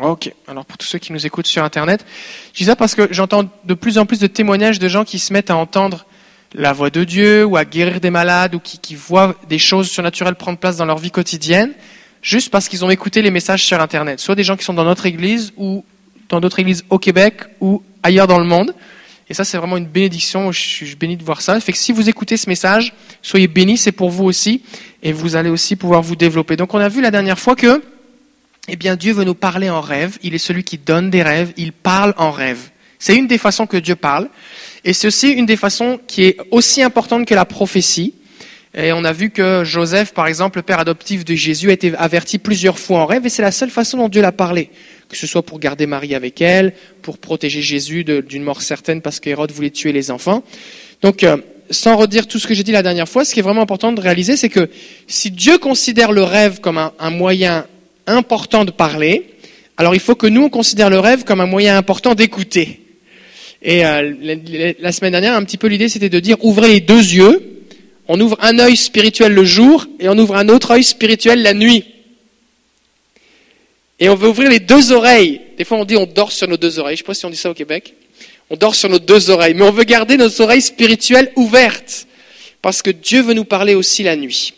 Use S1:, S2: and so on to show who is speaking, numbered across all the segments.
S1: Ok, alors pour tous ceux qui nous écoutent sur Internet, je dis ça parce que j'entends de plus en plus de témoignages de gens qui se mettent à entendre la voix de Dieu ou à guérir des malades ou qui, voient des choses surnaturelles prendre place dans leur vie quotidienne juste parce qu'ils ont écouté les messages sur Internet. Soit des gens qui sont dans notre église ou dans d'autres églises au Québec ou ailleurs dans le monde. Et ça, c'est vraiment une bénédiction. Je suis béni de voir ça. Fait que si vous écoutez ce message, soyez bénis, c'est pour vous aussi. Et vous allez aussi pouvoir vous développer. Donc, on a vu la dernière fois que, eh bien, Dieu veut nous parler en rêve. Il est celui qui donne des rêves. Il parle en rêve. C'est une des façons que Dieu parle. Et c'est aussi une des façons qui est aussi importante que la prophétie. Et on a vu que Joseph, par exemple, le père adoptif de Jésus, a été averti plusieurs fois en rêve, et c'est la seule façon dont Dieu l'a parlé. Que ce soit pour garder Marie avec elle, pour protéger Jésus d'une mort certaine parce qu'Hérode voulait tuer les enfants. Donc, euh, sans redire tout ce que j'ai dit la dernière fois, ce qui est vraiment important de réaliser, c'est que si Dieu considère le rêve comme un, moyen important de parler, alors il faut que nous, on considère le rêve comme un moyen important d'écouter. Et euh, la semaine dernière, un petit peu l'idée, c'était de dire ouvrez les deux yeux on ouvre un œil spirituel le jour et on ouvre un autre œil spirituel la nuit. Et on veut ouvrir les deux oreilles. Des fois, on dit on dort sur nos deux oreilles. Je ne sais pas si on dit ça au Québec. On dort sur nos deux oreilles. Mais on veut garder nos oreilles spirituelles ouvertes. Parce que Dieu veut nous parler aussi la nuit.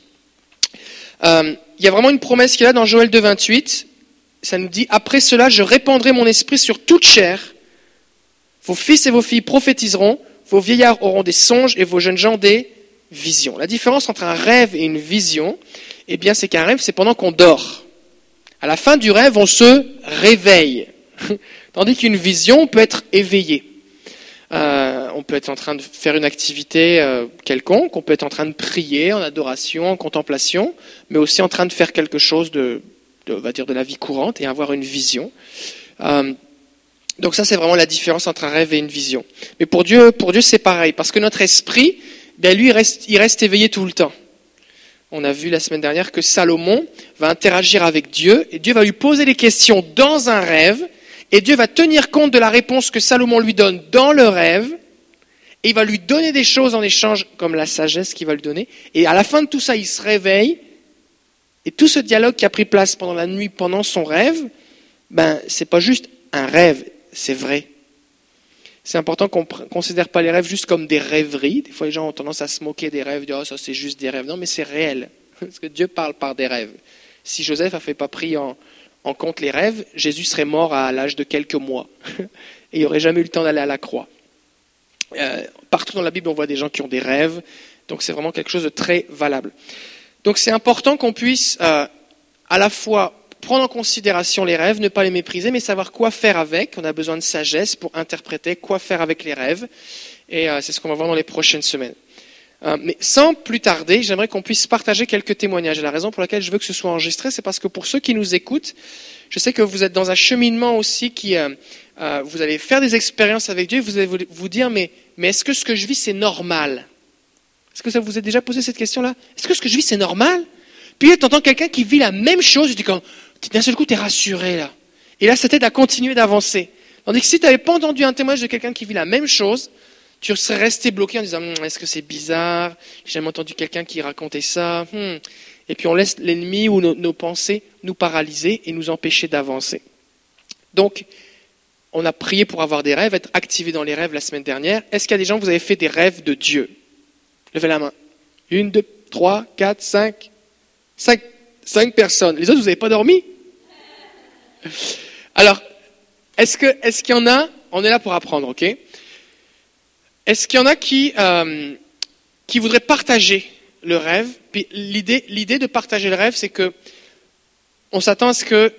S1: Euh, il y a vraiment une promesse qui est là dans Joël 2, 28. Ça nous dit Après cela, je répandrai mon esprit sur toute chair. Vos fils et vos filles prophétiseront. Vos vieillards auront des songes et vos jeunes gens des vision. La différence entre un rêve et une vision, eh bien, c'est qu'un rêve, c'est pendant qu'on dort. À la fin du rêve, on se réveille. Tandis qu'une vision peut être éveillée. Euh, on peut être en train de faire une activité euh, quelconque, on peut être en train de prier en adoration, en contemplation, mais aussi en train de faire quelque chose de, la vie courante et avoir une vision. Euh, donc ça, c'est vraiment la différence entre un rêve et une vision. Mais pour Dieu, pour Dieu, c'est pareil, parce que notre esprit, ben lui, il reste éveillé tout le temps. On a vu la semaine dernière que Salomon va interagir avec Dieu et Dieu va lui poser des questions dans un rêve et Dieu va tenir compte de la réponse que Salomon lui donne dans le rêve et il va lui donner des choses en échange comme la sagesse qu'il va lui donner et à la fin de tout ça il se réveille et tout ce dialogue qui a pris place pendant la nuit, pendant son rêve, ben c'est pas juste un rêve, c'est vrai. C'est important qu'on ne considère pas les rêves juste comme des rêveries. Des fois, les gens ont tendance à se moquer des rêves, dire oh, ça c'est juste des rêves. Non, mais c'est réel. Parce que Dieu parle par des rêves. Si Joseph a fait pas pris en, compte les rêves, Jésus serait mort à l'âge de quelques mois. Et il n'aurait jamais eu le temps d'aller à la croix. Euh, partout dans la Bible, on voit des gens qui ont des rêves. Donc c'est vraiment quelque chose de très valable. Donc c'est important qu'on puisse euh, à la fois prendre en considération les rêves, ne pas les mépriser, mais savoir quoi faire avec. On a besoin de sagesse pour interpréter quoi faire avec les rêves. Et euh, c'est ce qu'on va voir dans les prochaines semaines. Euh, mais sans plus tarder, j'aimerais qu'on puisse partager quelques témoignages. Et la raison pour laquelle je veux que ce soit enregistré, c'est parce que pour ceux qui nous écoutent, je sais que vous êtes dans un cheminement aussi qui, euh, vous allez faire des expériences avec Dieu, vous allez vous dire, mais, est-ce que ce que je vis, c'est normal? Est-ce que ça vous a déjà posé cette question-là? Est-ce que ce que je vis, c'est normal? Puis tu entends quelqu'un qui vit la même chose, tu dis d'un seul coup, tu es rassuré là. Et là, ça t'aide à continuer d'avancer. Tandis que si tu n'avais pas entendu un témoignage de quelqu'un qui vit la même chose, tu serais resté bloqué en disant hum, Est-ce que c'est bizarre? J'ai jamais entendu quelqu'un qui racontait ça. Hum. Et puis on laisse l'ennemi ou nos, pensées nous paralyser et nous empêcher d'avancer. Donc, on a prié pour avoir des rêves, être activé dans les rêves la semaine dernière. Est-ce qu'il y a des gens, vous avez fait des rêves de Dieu? Levez la main. Une, deux, trois, quatre, cinq. Cinq. Cinq personnes. Les autres, vous n'avez pas dormi? Alors, est-ce qu'il est y en a? On est là pour apprendre, ok? Est-ce qu'il y en a qui, euh, qui voudraient partager le rêve? Puis l'idée, l'idée de partager le rêve, c'est que on s'attend à ce que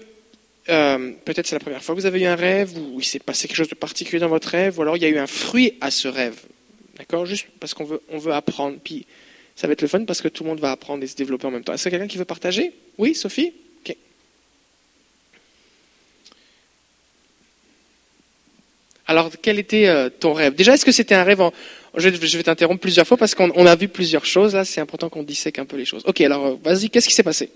S1: euh, peut-être c'est la première fois que vous avez eu un rêve, ou il s'est passé quelque chose de particulier dans votre rêve, ou alors il y a eu un fruit à ce rêve. D'accord? Juste parce qu'on veut, on veut apprendre. Puis ça va être le fun parce que tout le monde va apprendre et se développer en même temps. Est-ce qu'il y a quelqu'un qui veut partager? Oui, Sophie? Alors, quel était euh, ton rêve? Déjà, est-ce que c'était un rêve. Je vais t'interrompre plusieurs fois parce qu'on a vu plusieurs choses. Là, c'est important qu'on dissèque un peu les choses. Ok, alors euh, vas-y, qu'est-ce qui s'est passé?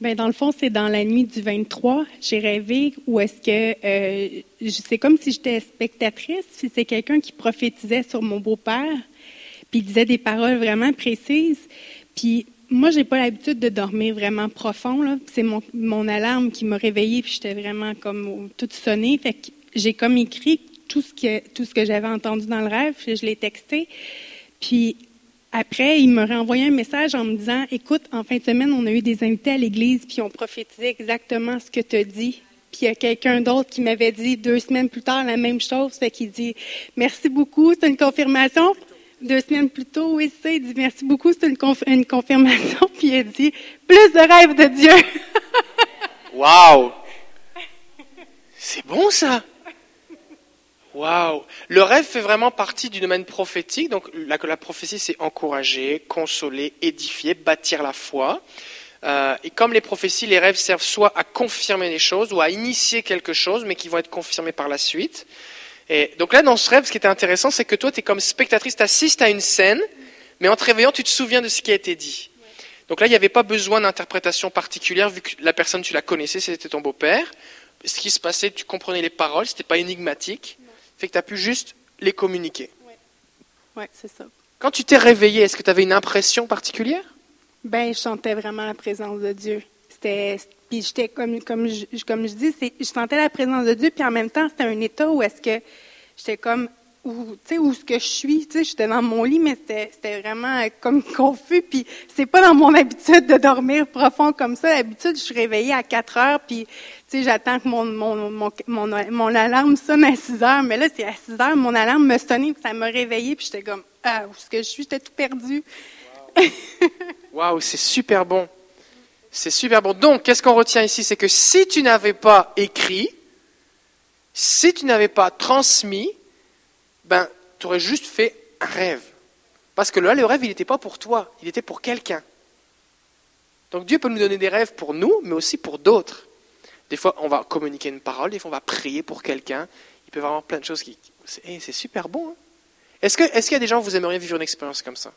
S2: Ben, dans le fond, c'est dans la nuit du 23. J'ai rêvé où est-ce que euh, c'est comme si j'étais spectatrice, si c'est quelqu'un qui prophétisait sur mon beau-père puis il disait des paroles vraiment précises. Puis moi, j'ai pas l'habitude de dormir vraiment profond. C'est mon, mon alarme qui m'a réveillée, puis j'étais vraiment comme toute sonnée. Fait que j'ai comme écrit tout ce que tout ce que j'avais entendu dans le rêve, je l'ai texté. Puis après, il m'a renvoyé un message en me disant Écoute, en fin de semaine, on a eu des invités à l'église, puis on prophétisé exactement ce que tu as dit. Puis il y a quelqu'un d'autre qui m'avait dit deux semaines plus tard la même chose. Fait qu'il dit Merci beaucoup, c'est une confirmation. Deux semaines plus tôt, oui, c'est Il dit Merci beaucoup, c'est une, une, confirmation. Puis il dit Plus de rêves de Dieu.
S1: Waouh C'est bon ça Waouh Le rêve fait vraiment partie du domaine prophétique. Donc la, prophétie, c'est encourager, consoler, édifier, bâtir la foi. Euh, et comme les prophéties, les rêves servent soit à confirmer les choses ou à initier quelque chose, mais qui vont être confirmés par la suite. Et donc là, dans ce rêve, ce qui était intéressant, c'est que toi, tu es comme spectatrice, tu assistes à une scène, mais en te réveillant, tu te souviens de ce qui a été dit. Donc là, il n'y avait pas besoin d'interprétation particulière, vu que la personne, tu la connaissais, c'était ton beau-père. Ce qui se passait, tu comprenais les paroles, c'était pas énigmatique. Fait que tu as pu juste les communiquer.
S2: Oui, ouais, c'est ça.
S1: Quand tu t'es réveillé, est-ce que tu avais une impression particulière?
S2: Ben, je sentais vraiment la présence de Dieu. C'était, puis j'étais comme, comme, je, comme je dis, je sentais la présence de Dieu, puis en même temps, c'était un état où est-ce que j'étais comme où, où ce que je suis, j'étais dans mon lit, mais c'était vraiment euh, comme confus, puis c'est pas dans mon habitude de dormir profond comme ça. D'habitude, je suis réveillée à 4 heures, puis, j'attends que mon, mon, mon, mon, alarme sonne à 6 heures, mais là, c'est à 6 heures, mon alarme me sonnait, puis ça m'a réveillée, puis j'étais comme, ah, où ce que je suis, j'étais tout perdu.
S1: Waouh, wow, c'est super bon. C'est super bon. Donc, qu'est-ce qu'on retient ici? C'est que si tu n'avais pas écrit, si tu n'avais pas transmis, ben, tu aurais juste fait un rêve. Parce que là, le rêve, il n'était pas pour toi, il était pour quelqu'un. Donc Dieu peut nous donner des rêves pour nous, mais aussi pour d'autres. Des fois, on va communiquer une parole, des fois, on va prier pour quelqu'un. Il peut y avoir plein de choses qui... C'est super bon. Hein. Est-ce qu'il est y a des gens, vous aimeriez vivre une expérience comme ça?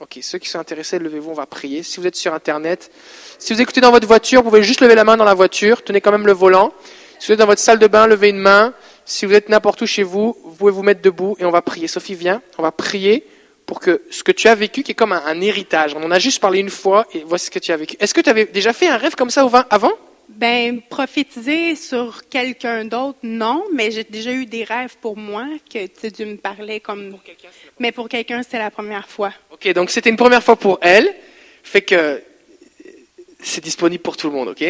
S1: Ok, ceux qui sont intéressés, levez-vous, on va prier. Si vous êtes sur Internet, si vous écoutez dans votre voiture, vous pouvez juste lever la main dans la voiture, tenez quand même le volant. Si vous êtes dans votre salle de bain, levez une main. Si vous êtes n'importe où chez vous, vous pouvez vous mettre debout et on va prier. Sophie, viens, on va prier pour que ce que tu as vécu, qui est comme un, héritage, on en a juste parlé une fois et voici ce que tu as vécu. Est-ce que tu avais déjà fait un rêve comme ça avant?
S2: Ben, prophétiser sur quelqu'un d'autre, non, mais j'ai déjà eu des rêves pour moi que tu me parlais comme. Pour mais pour quelqu'un, c'est la première fois.
S1: Ok, donc c'était une première fois pour elle, fait que c'est disponible pour tout le monde, ok?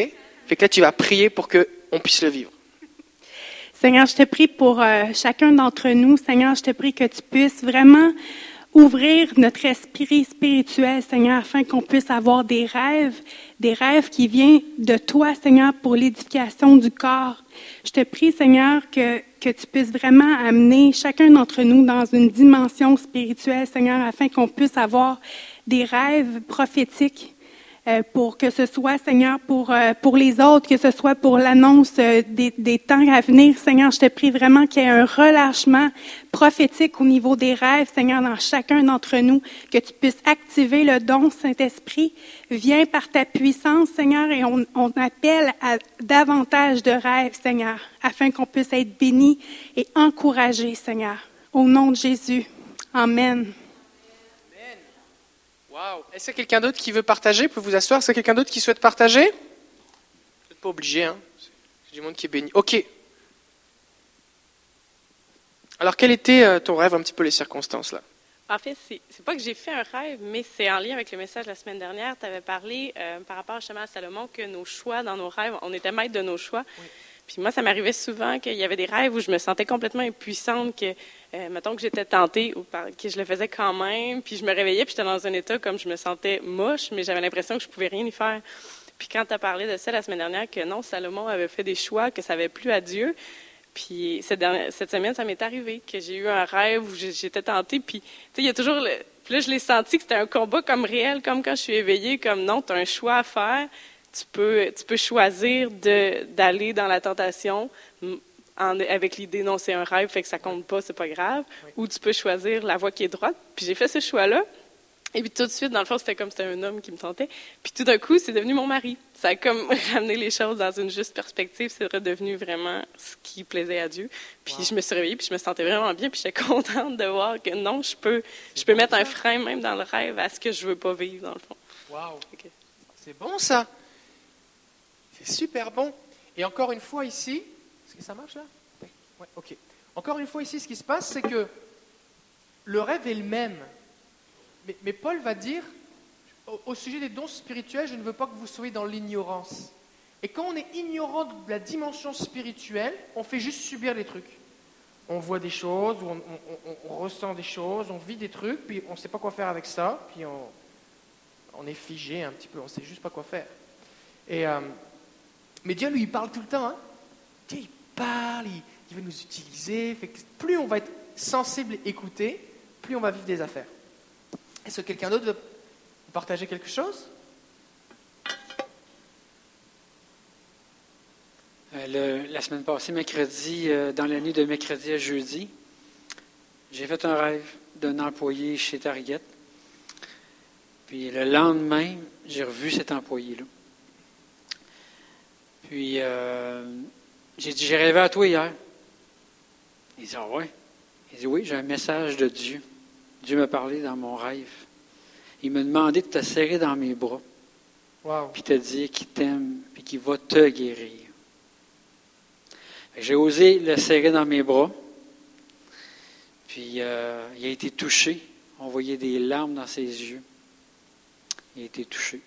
S1: Fait que là, tu vas prier pour qu'on puisse le vivre.
S2: Seigneur, je te prie pour euh, chacun d'entre nous. Seigneur, je te prie que tu puisses vraiment ouvrir notre esprit spirituel, Seigneur, afin qu'on puisse avoir des rêves, des rêves qui viennent de toi, Seigneur, pour l'édification du corps. Je te prie, Seigneur, que, que tu puisses vraiment amener chacun d'entre nous dans une dimension spirituelle, Seigneur, afin qu'on puisse avoir des rêves prophétiques pour que ce soit, Seigneur, pour, euh, pour les autres, que ce soit pour l'annonce euh, des, des, temps à venir. Seigneur, je te prie vraiment qu'il y ait un relâchement prophétique au niveau des rêves, Seigneur, dans chacun d'entre nous, que tu puisses activer le don Saint-Esprit. Viens par ta puissance, Seigneur, et on, on appelle à davantage de rêves, Seigneur, afin qu'on puisse être bénis et encouragés, Seigneur. Au nom de Jésus. Amen.
S1: Est-ce qu'il y a quelqu'un d'autre qui veut partager Vous pouvez vous asseoir? Est-ce qu'il y a quelqu'un d'autre qui souhaite partager? Vous n'êtes pas obligé, hein C'est du monde qui est béni. Ok. Alors, quel était euh, ton rêve, un petit peu les circonstances là?
S3: En fait, c'est pas que j'ai fait un rêve, mais c'est en lien avec le message la semaine dernière. Tu avais parlé euh, par rapport justement à Salomon que nos choix dans nos rêves, on était maître de nos choix. Puis moi, ça m'arrivait souvent qu'il y avait des rêves où je me sentais complètement impuissante, que euh, mettons que j'étais tentée ou que je le faisais quand même, puis je me réveillais, puis j'étais dans un état comme je me sentais moche, mais j'avais l'impression que je pouvais rien y faire. Puis quand tu as parlé de ça la semaine dernière, que non, Salomon avait fait des choix, que ça avait plu à Dieu, puis cette, semaine, ça m'est arrivé, que j'ai eu un rêve où j'étais tentée, puis tu sais, il y a toujours... Le, puis là, je l'ai senti que c'était un combat comme réel, comme quand je suis éveillée, comme non, tu as un choix à faire, tu peux, tu peux choisir d'aller dans la tentation, avec l'idée non c'est un rêve fait que ça compte pas c'est pas grave. Ou tu peux choisir la voie qui est droite. Puis j'ai fait ce choix là et puis tout de suite dans le fond c'était comme c'était un homme qui me tentait. Puis tout d'un coup c'est devenu mon mari. Ça a comme ramené les choses dans une juste perspective. C'est redevenu vraiment ce qui plaisait à Dieu. Puis je me suis réveillée puis je me sentais vraiment bien puis j'étais contente de voir que non je peux je peux mettre un frein même dans le rêve à ce que je veux pas vivre dans le fond. Ok.
S1: C'est bon ça. Super bon. Et encore une fois ici, est-ce que ça marche là? Ouais, ok. Encore une fois ici, ce qui se passe, c'est que le rêve est le même. Mais, Paul va dire, au, sujet des dons spirituels, je ne veux pas que vous soyez dans l'ignorance. Et quand on est ignorant de la dimension spirituelle, on fait juste subir les trucs. On voit des choses, on, ressent des choses, on vit des trucs, puis on ne sait pas quoi faire avec ça, puis on, on est figé un petit peu, on ne sait juste pas quoi faire. Et, euh, mais Dieu, lui, il parle tout le temps. Hein. Dieu, il parle, il, il veut nous utiliser. Plus on va être sensible et écouter, plus on va vivre des affaires. Est-ce que quelqu'un d'autre veut partager quelque chose?
S4: Euh, la semaine passée, mercredi, euh, dans la nuit de mercredi à jeudi, j'ai fait un rêve d'un employé chez Target. Puis le lendemain, j'ai revu cet employé-là. Puis euh, j'ai dit, j'ai rêvé à toi hier. Il dit, ah ouais? Il dit, oui, j'ai un message de Dieu. Dieu m'a parlé dans mon rêve. Il m'a demandé de te serrer dans mes bras,
S1: Waouh.
S4: puis te dire qu'il t'aime, puis qu'il va te guérir. J'ai osé le serrer dans mes bras. Puis euh, il a été touché. On voyait des larmes dans ses yeux. Il a été touché.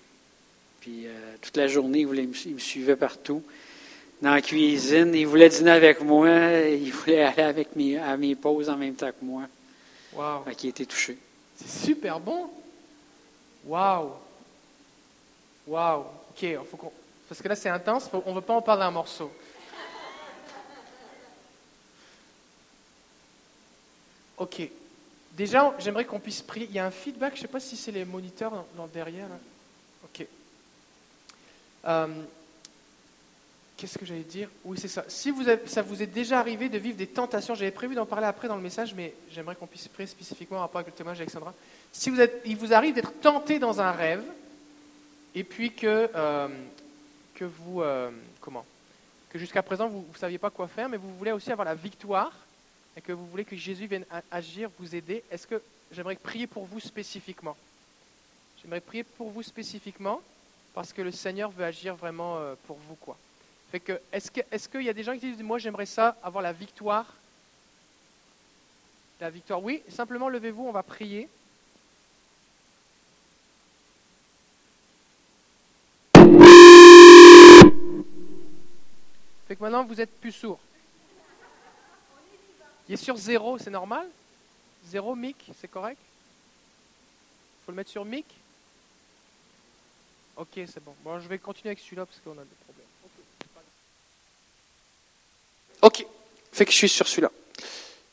S4: Puis euh, toute la journée, il, voulait me- il me suivait partout. Dans la cuisine, il voulait dîner avec moi. Il voulait aller avec mes, à mes pauses en même temps que moi.
S1: Waouh.
S4: Fait qu'il été touché.
S1: C'est super bon. Waouh. Waouh. Ok, faut qu'on- parce que là c'est intense, faut- on ne veut pas en parler d'un morceau. Ok. Déjà, j'aimerais qu'on puisse prier. Il y a un feedback, je ne sais pas si c'est les moniteurs dans, dans derrière. là. Euh, Qu'est-ce que j'allais dire? Oui, c'est ça. Si vous ça vous est déjà arrivé de vivre des tentations, j'avais prévu d'en parler après dans le message, mais j'aimerais qu'on puisse prier spécifiquement en rapport avec le témoignage d'Alexandra. Si vous êtes, il vous arrive d'être tenté dans un rêve, et puis que, euh, que vous, euh, comment? Que jusqu'à présent vous ne saviez pas quoi faire, mais vous voulez aussi avoir la victoire, et que vous voulez que Jésus vienne agir, vous aider. Est-ce que j'aimerais prier pour vous spécifiquement? J'aimerais prier pour vous spécifiquement, parce que le Seigneur veut agir vraiment euh, pour vous, quoi. Fait que, est-ce qu'il y a des gens qui disent, moi j'aimerais ça, avoir la victoire? La victoire, oui. Simplement levez-vous, on va prier. Fait que maintenant vous êtes plus sourd. Il est sur zéro, c'est normal? Zéro mic, c'est correct? Faut le mettre sur mic? Ok, c'est bon. Bon, je vais continuer avec celui-là parce qu'on a des problèmes. Ok, fait que je suis sur celui-là.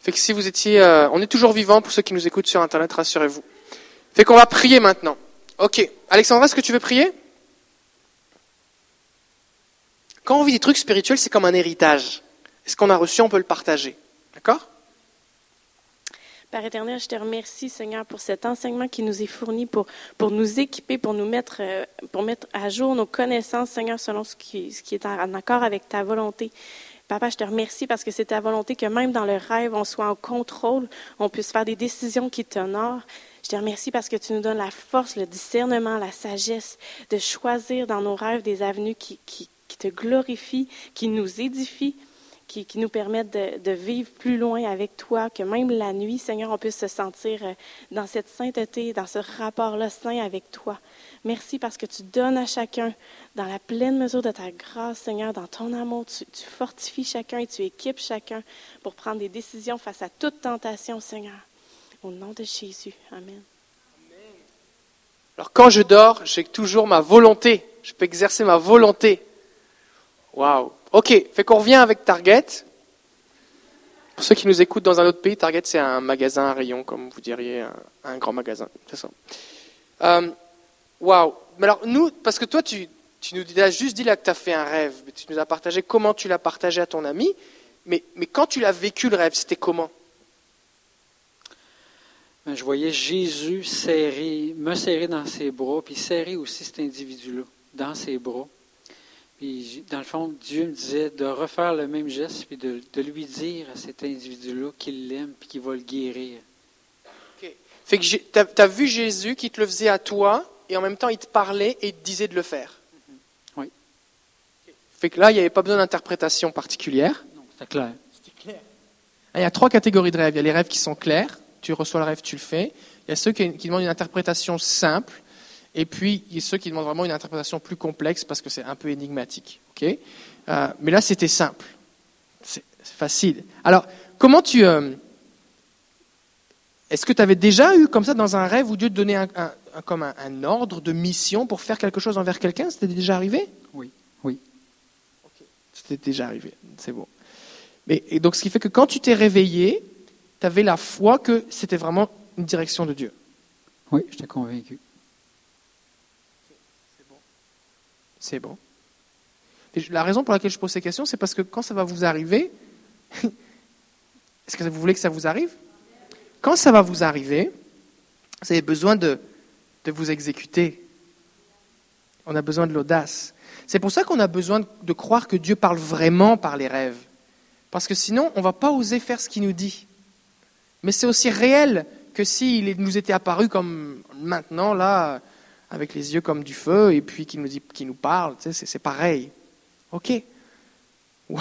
S1: Fait que si vous étiez... euh, on est toujours vivant pour ceux qui nous écoutent sur Internet, rassurez-vous. Fait qu'on va prier maintenant. Ok, Alexandra, est-ce que tu veux prier? Quand on vit des trucs spirituels, c'est comme un héritage. Et ce qu'on a reçu, on peut le partager. D'accord?
S3: Père éternel, je te remercie, Seigneur, pour cet enseignement qui nous est fourni, pour, pour nous équiper, pour nous mettre, euh, pour mettre à jour nos connaissances, Seigneur, selon ce qui, ce qui est en, accord avec ta volonté. Papa, je te remercie parce que c'est ta volonté que même dans le rêve, on soit en contrôle, on puisse faire des décisions qui t'honorent. Je te remercie parce que tu nous donnes la force, le discernement, la sagesse de choisir dans nos rêves des avenues qui, qui, qui te glorifient, qui nous édifient, qui, nous permettent de, de vivre plus loin avec toi, que même la nuit, Seigneur, on puisse se sentir euh, dans cette sainteté, dans ce rapport-là saint avec toi. Merci parce que tu donnes à chacun, dans la pleine mesure de ta grâce, Seigneur, dans ton amour, tu, tu fortifies chacun et tu équipes chacun pour prendre des décisions face à toute tentation, Seigneur. Au nom de Jésus. Amen.
S1: Alors quand je dors, j'ai toujours ma volonté. Je peux exercer ma volonté. Waouh. Ok, fait qu'on revient avec Target. Pour ceux qui nous écoutent dans un autre pays, Target c'est un magasin, un rayon, comme vous diriez, un, grand magasin. Euh, Waouh. Mais alors nous, parce que toi tu, nous as juste dit là que tu as fait un rêve, mais tu nous as partagé comment tu l'as partagé à ton ami, mais, mais quand tu l'as vécu le rêve, c'était comment?
S4: Mais je voyais Jésus serrer, me serrer dans ses bras, puis serrer aussi cet individu-là dans ses bras. Puis, dans le fond, Dieu me disait de refaire le même geste, puis de, de lui dire à cet individu-là qu'il l'aime, puis qu'il va le guérir.
S1: Fait que tu as, vu Jésus qui te le faisait à toi, et en même temps il te parlait et il te disait de le faire.
S4: Oui.
S1: Fait que là, il n'y avait pas besoin d'interprétation particulière.
S4: Non, c'est clair.
S1: Il y a trois catégories de rêves. Il y a les rêves qui sont clairs, tu reçois le rêve, tu le fais. Il y a ceux qui, qui demandent une interprétation simple, et puis il y a ceux qui demandent vraiment une interprétation plus complexe parce que c'est un peu énigmatique. ok? Euh, mais là, c'était simple. C'est facile. Alors, comment tu... euh, Est-ce que tu avais déjà eu comme ça dans un rêve où Dieu te donnait un, un- un- comme un, un ordre de mission pour faire quelque chose envers quelqu'un? C'était déjà arrivé?
S4: Oui, oui.
S1: C'était déjà arrivé, c'est bon. Mais, et donc, ce qui fait que quand tu t'es réveillé, tu avais la foi que c'était vraiment une direction de Dieu.
S4: Oui, j'étais convaincu.
S1: C'est bon. La raison pour laquelle je pose ces questions, c'est parce que quand ça va vous arriver, est-ce que vous voulez que ça vous arrive? Quand ça va vous arriver, vous avez besoin de, de vous exécuter. On a besoin de l'audace. C'est pour ça qu'on a besoin de, croire que Dieu parle vraiment par les rêves. Parce que sinon, on ne va pas oser faire ce qu'il nous dit. Mais c'est aussi réel que s'il nous était apparu comme maintenant, là, avec les yeux comme du feu, et puis qui nous, dit, qui nous parle, tu c'est, pareil. Ok. Wow.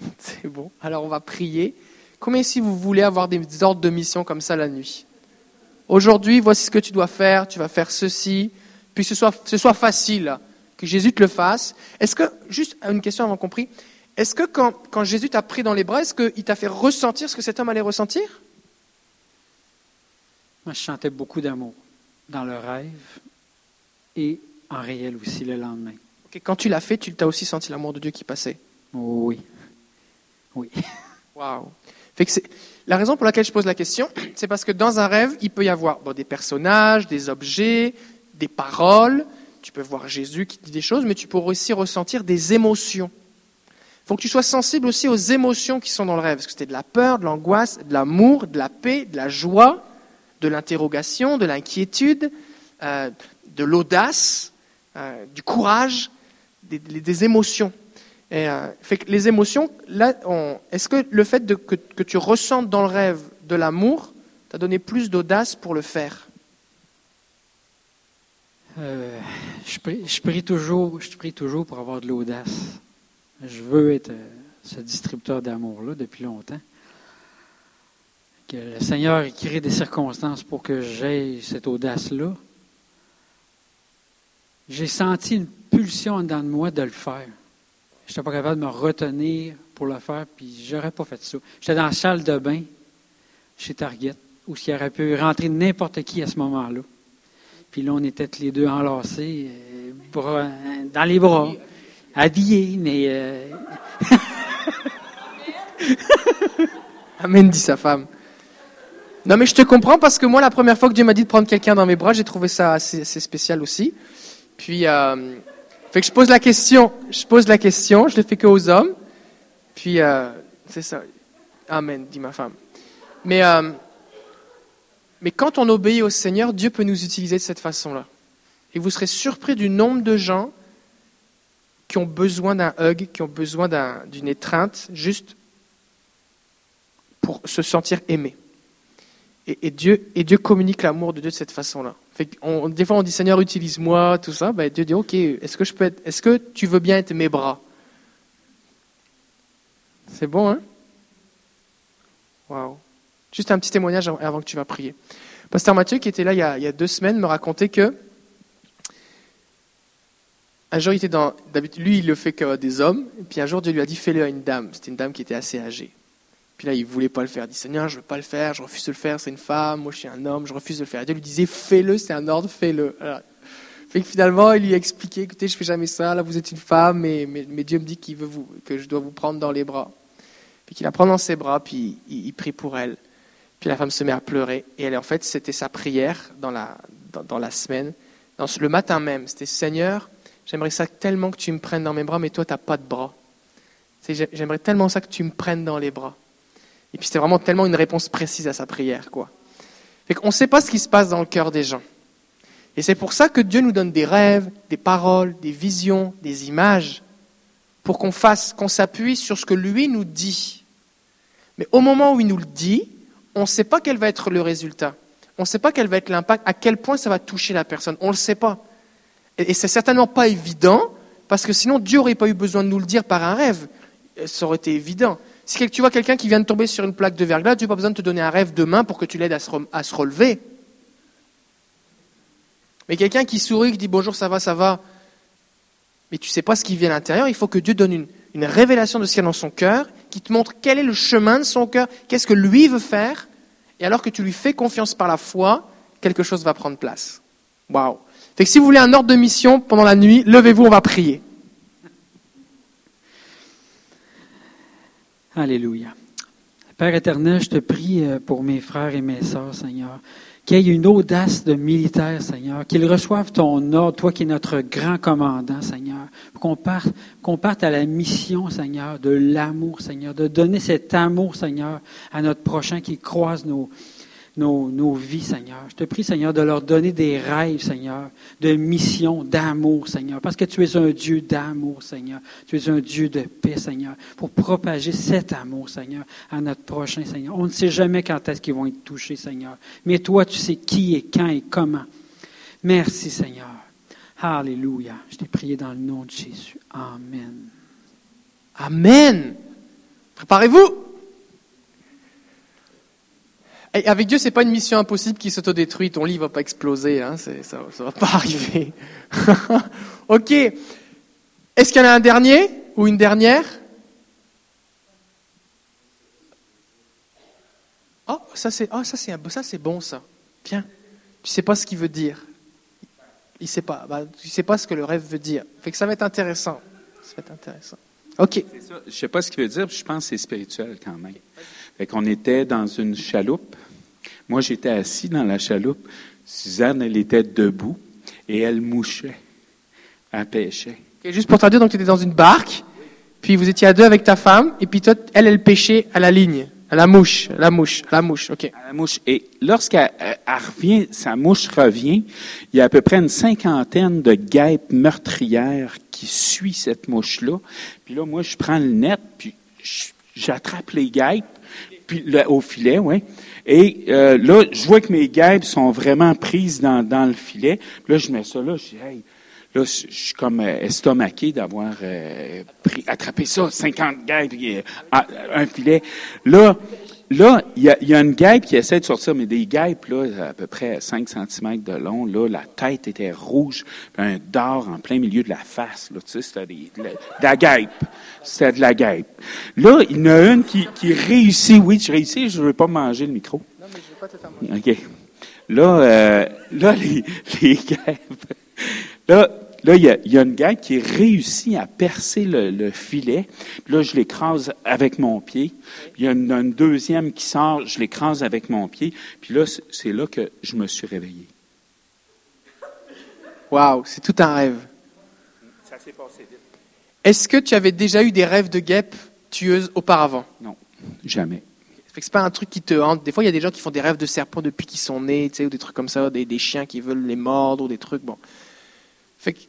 S1: C'est bon. Alors on va prier. Combien si vous voulez avoir des ordres de mission comme ça la nuit? Aujourd'hui, voici ce que tu dois faire. Tu vas faire ceci. Puis ce soit, ce soit facile, que Jésus te le fasse. Est-ce que, juste une question avant qu'on prie, est-ce que quand, quand Jésus t'a pris dans les bras, est-ce qu'il t'a fait ressentir ce que cet homme allait ressentir?
S4: Moi, je chantais beaucoup d'amour dans le rêve et en réel aussi le lendemain.
S1: Ok, Quand tu l'as fait, tu as aussi senti l'amour de Dieu qui passait?
S4: Oui. Oui.
S1: Waouh. La raison pour laquelle je pose la question, c'est parce que dans un rêve, il peut y avoir bon, des personnages, des objets, des paroles. Tu peux voir Jésus qui dit des choses, mais tu peux aussi ressentir des émotions. Il faut que tu sois sensible aussi aux émotions qui sont dans le rêve. Parce que c'était de la peur, de l'angoisse, de l'amour, de la paix, de la joie, de l'interrogation, de l'inquiétude, euh, de l'audace, euh, du courage, des, émotions. Euh, les émotions, là, est-ce que le fait de, que, tu ressentes dans le rêve de l'amour t'a donné plus d'audace pour le faire?
S4: Euh, je, prie, toujours, je prie toujours pour avoir de l'audace. Je veux être ce distributeur d'amour-là depuis longtemps. Que le Seigneur créé des circonstances pour que j'aie cette audace-là. J'ai senti une pulsion en dedans de moi de le faire. Je n'étais pas capable de me retenir pour le faire, puis j'aurais pas fait ça. J'étais dans la salle de bain chez Target, où il aurait pu rentrer n'importe qui à ce moment-là. Puis là, on était les deux enlacés, euh, dans les bras, habillés, mais euh,
S1: Amen, dit sa femme. Non, mais je te comprends parce que moi, la première fois que Dieu m'a dit de prendre quelqu'un dans mes bras, j'ai trouvé ça assez spécial aussi. Puis, euh, fait que je pose la question, je pose la question, je le fais que aux hommes. Puis, euh, c'est ça. Amen, dit ma femme. Mais, euh, mais quand on obéit au Seigneur, Dieu peut nous utiliser de cette façon-là. Et vous serez surpris du nombre de gens qui ont besoin d'un hug, qui ont besoin d'un- d'une étreinte, juste pour se sentir aimé. Dieu, et Dieu communique l'amour de Dieu de cette façon-là. Des fois, on dit Seigneur, utilise-moi, tout ça. Ben, Dieu dit Ok, est-ce que, je peux est-ce que tu veux bien être mes bras? C'est bon, hein? Waouh. Juste un petit témoignage avant que tu vas prier. Pasteur Mathieu, qui était là il y a, deux semaines, me racontait que un jour, il était dans. Lui, il le fait que des hommes. Puis un jour, Dieu lui a dit fais-le à une dame. C'était une dame qui était assez âgée. Puis là, il voulait pas le faire. Il dit Seigneur, je veux pas le faire, je refuse de le faire, c'est une femme, moi je suis un homme, je refuse de le faire. Dieu lui disait fais-le, c'est un ordre, fais-le. Fait que finalement, il lui a expliqué écoutez, je fais jamais ça, là vous êtes une femme, mais, mais, Dieu me dit qu'il veut vous, que je dois vous prendre dans les bras. Puis qu'il la prend dans ses bras, puis il, prie pour elle. Puis la femme se met à pleurer. Et elle, en fait, c'était sa prière dans la, dans, la semaine. Dans le matin même, c'était Seigneur, j'aimerais ça tellement que tu me prennes dans mes bras, mais toi, tu n'as pas de bras. J'aimerais tellement ça que tu me prennes dans les bras. Et puis c'était vraiment tellement une réponse précise à sa prière, quoi. Fait qu'on ne sait pas ce qui se passe dans le cœur des gens. Et c'est pour ça que Dieu nous donne des rêves, des paroles, des visions, des images, pour qu'on fasse, qu'on s'appuie sur ce que lui nous dit. Mais au moment où il nous le dit, on ne sait pas quel va être le résultat. on ne sait pas quel va être l'impact, à quel point ça va toucher la personne. On ne le sait pas. Et, c'est certainement pas évident, parce que sinon Dieu n'aurait pas eu besoin de nous le dire par un rêve. Ça aurait été évident. Si tu vois quelqu'un qui vient de tomber sur une plaque de verglas, Dieu n'a pas besoin de te donner un rêve demain pour que tu l'aides à se, à se relever. Mais quelqu'un qui sourit, qui dit bonjour, ça va, ça va, mais tu ne sais pas ce qui vit à l'intérieur, il faut que Dieu donne une, une révélation de ce qu'il y a dans son cœur, qui te montre quel est le chemin de son cœur, qu'est-ce que lui veut faire, et alors que tu lui fais confiance par la foi, quelque chose va prendre place. Waouh. Fait que si vous voulez un ordre de mission pendant la nuit, levez-vous, on va prier.
S4: Alléluia. Père éternel, je te prie euh, pour mes frères et mes sœurs, Seigneur, qu'il y une audace de militaire, Seigneur, qu'ils reçoivent ton ordre, toi qui es notre grand commandant, Seigneur, qu'on parte, qu'on parte à la mission, Seigneur, de l'amour, Seigneur, de donner cet amour, Seigneur, à notre prochain qui croise nos, nos, vies, Seigneur. Je te prie, Seigneur, de leur donner des rêves, Seigneur, de mission, d'amour, Seigneur, parce que tu es un Dieu d'amour, Seigneur. Tu es un Dieu de paix, Seigneur, pour propager cet amour, Seigneur, à notre prochain, Seigneur. On ne sait jamais quand est-ce qu'ils vont être touchés, Seigneur. Mais toi, tu sais qui et quand et comment. Merci, Seigneur. Alléluia. Je t'ai prié dans le nom de Jésus. Amen.
S1: Amen. Préparez-vous. Avec Dieu, c'est pas une mission impossible qui s'autodétruit. Ton lit va pas exploser, hein, ça, ça va pas arriver. ok. Est-ce qu'il y en a un dernier ou une dernière? Oh, ça c'est, oh, ça c'est, ça c'est bon ça. Tiens, tu sais pas ce qu'il veut dire. Il sait pas. Bah, tu sais pas ce que le rêve veut dire. Fait que ça va être intéressant. Ça va être intéressant. OK.
S5: Je sais pas ce qu'il veut dire, je pense que c'est spirituel quand même. Fait qu'on était dans une chaloupe. Moi, j'étais assis dans la chaloupe. Suzanne, elle était debout et elle mouchait. Elle pêchait.
S1: Juste pour te dire, donc tu étais dans une barque, puis vous étiez à deux avec ta femme, et puis toi, elle, elle pêchait à la ligne, à la mouche, à la mouche, à la mouche, OK.
S5: À la mouche. Et lorsqu'elle revient, sa mouche revient, il y a à peu près une cinquantaine de guêpes meurtrières qui suivent cette mouche-là. Puis là, moi, je prends le net, puis j'attrape les guêpes, puis le, au filet, oui. Et euh, là, je vois que mes guêpes sont vraiment prises dans, dans le filet. Là, je mets ça là, je dis, hey, là, je suis comme euh, estomaqué d'avoir euh, attrapé ça, 50 guêpes, euh, un filet. Là, là, il y a, y a, une guêpe qui essaie de sortir, mais des guêpes, là, à peu près 5 cm de long, là, la tête était rouge, puis un dard en plein milieu de la face, là, tu sais, c'était des, de, la, de la guêpe. C'était de la guêpe. Là, il y en a une qui, qui réussit, oui, je réussis, je ne veux pas manger le micro.
S1: Non, mais je veux pas te faire manger.
S5: OK. Là, euh, là, les, les guêpes, là, Là, il y, a, y, a, une guêpe qui réussit à percer le, le filet. Puis là, je l'écrase avec mon pied. Il y a une, une deuxième qui sort, je l'écrase avec mon pied. Puis là, c'est là que je me suis réveillé.
S1: Waouh, c'est tout un rêve.
S5: Ça s'est passé vite.
S1: Est-ce que tu avais déjà eu des rêves de guêpes tueuses auparavant?
S5: Non, jamais.
S1: Fait que c'est pas un truc qui te hante. Des fois, il y a des gens qui font des rêves de serpents depuis qu'ils sont nés, tu sais, ou des trucs comme ça, des, des chiens qui veulent les mordre, ou des trucs. Bon. Fait que,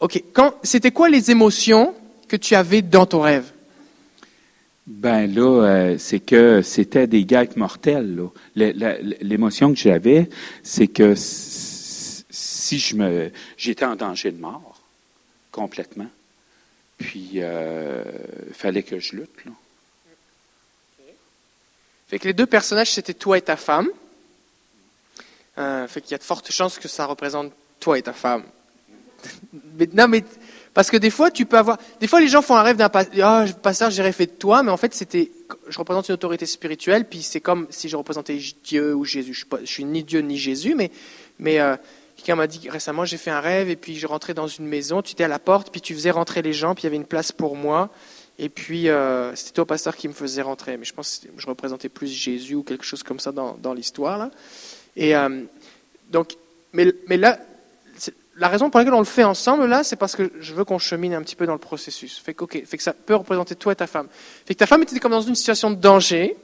S1: ok. Quand, c'était quoi les émotions que tu avais dans ton rêve?
S5: Ben là, euh, c'est que c'était des. Le, la, l'émotion que j'avais, c'est que si je me, j'étais en danger de mort complètement, puis il euh, fallait que je lutte. Là.
S1: Fait que les deux personnages, c'était toi et ta femme. Euh, fait qu'il y a de fortes chances que ça représente toi et ta femme. Non, mais parce que des fois, tu peux avoir. Des fois, les gens font un rêve d'un pasteur. Oh, j'ai rêvé de toi, mais en fait, c'était. Je représente une autorité spirituelle, puis c'est comme si je représentais Dieu ou Jésus. Je je suis ni Dieu ni Jésus, mais mais euh, quelqu'un m'a dit récemment, j'ai fait un rêve et puis je rentrais dans une maison. Tu étais à la porte, puis tu faisais rentrer les gens, puis il y avait une place pour moi. Et puis, euh, c'était toi, pasteur, qui me faisait rentrer. Mais je pense que je représentais plus Jésus ou quelque chose comme ça dans, l'histoire. Et euh, donc, mais là, la raison pour laquelle on le fait ensemble, là, c'est parce que je veux qu'on chemine un petit peu dans le processus. Fait que, okay, fait que ça peut représenter toi et ta femme. Fait que ta femme était comme dans une situation de danger.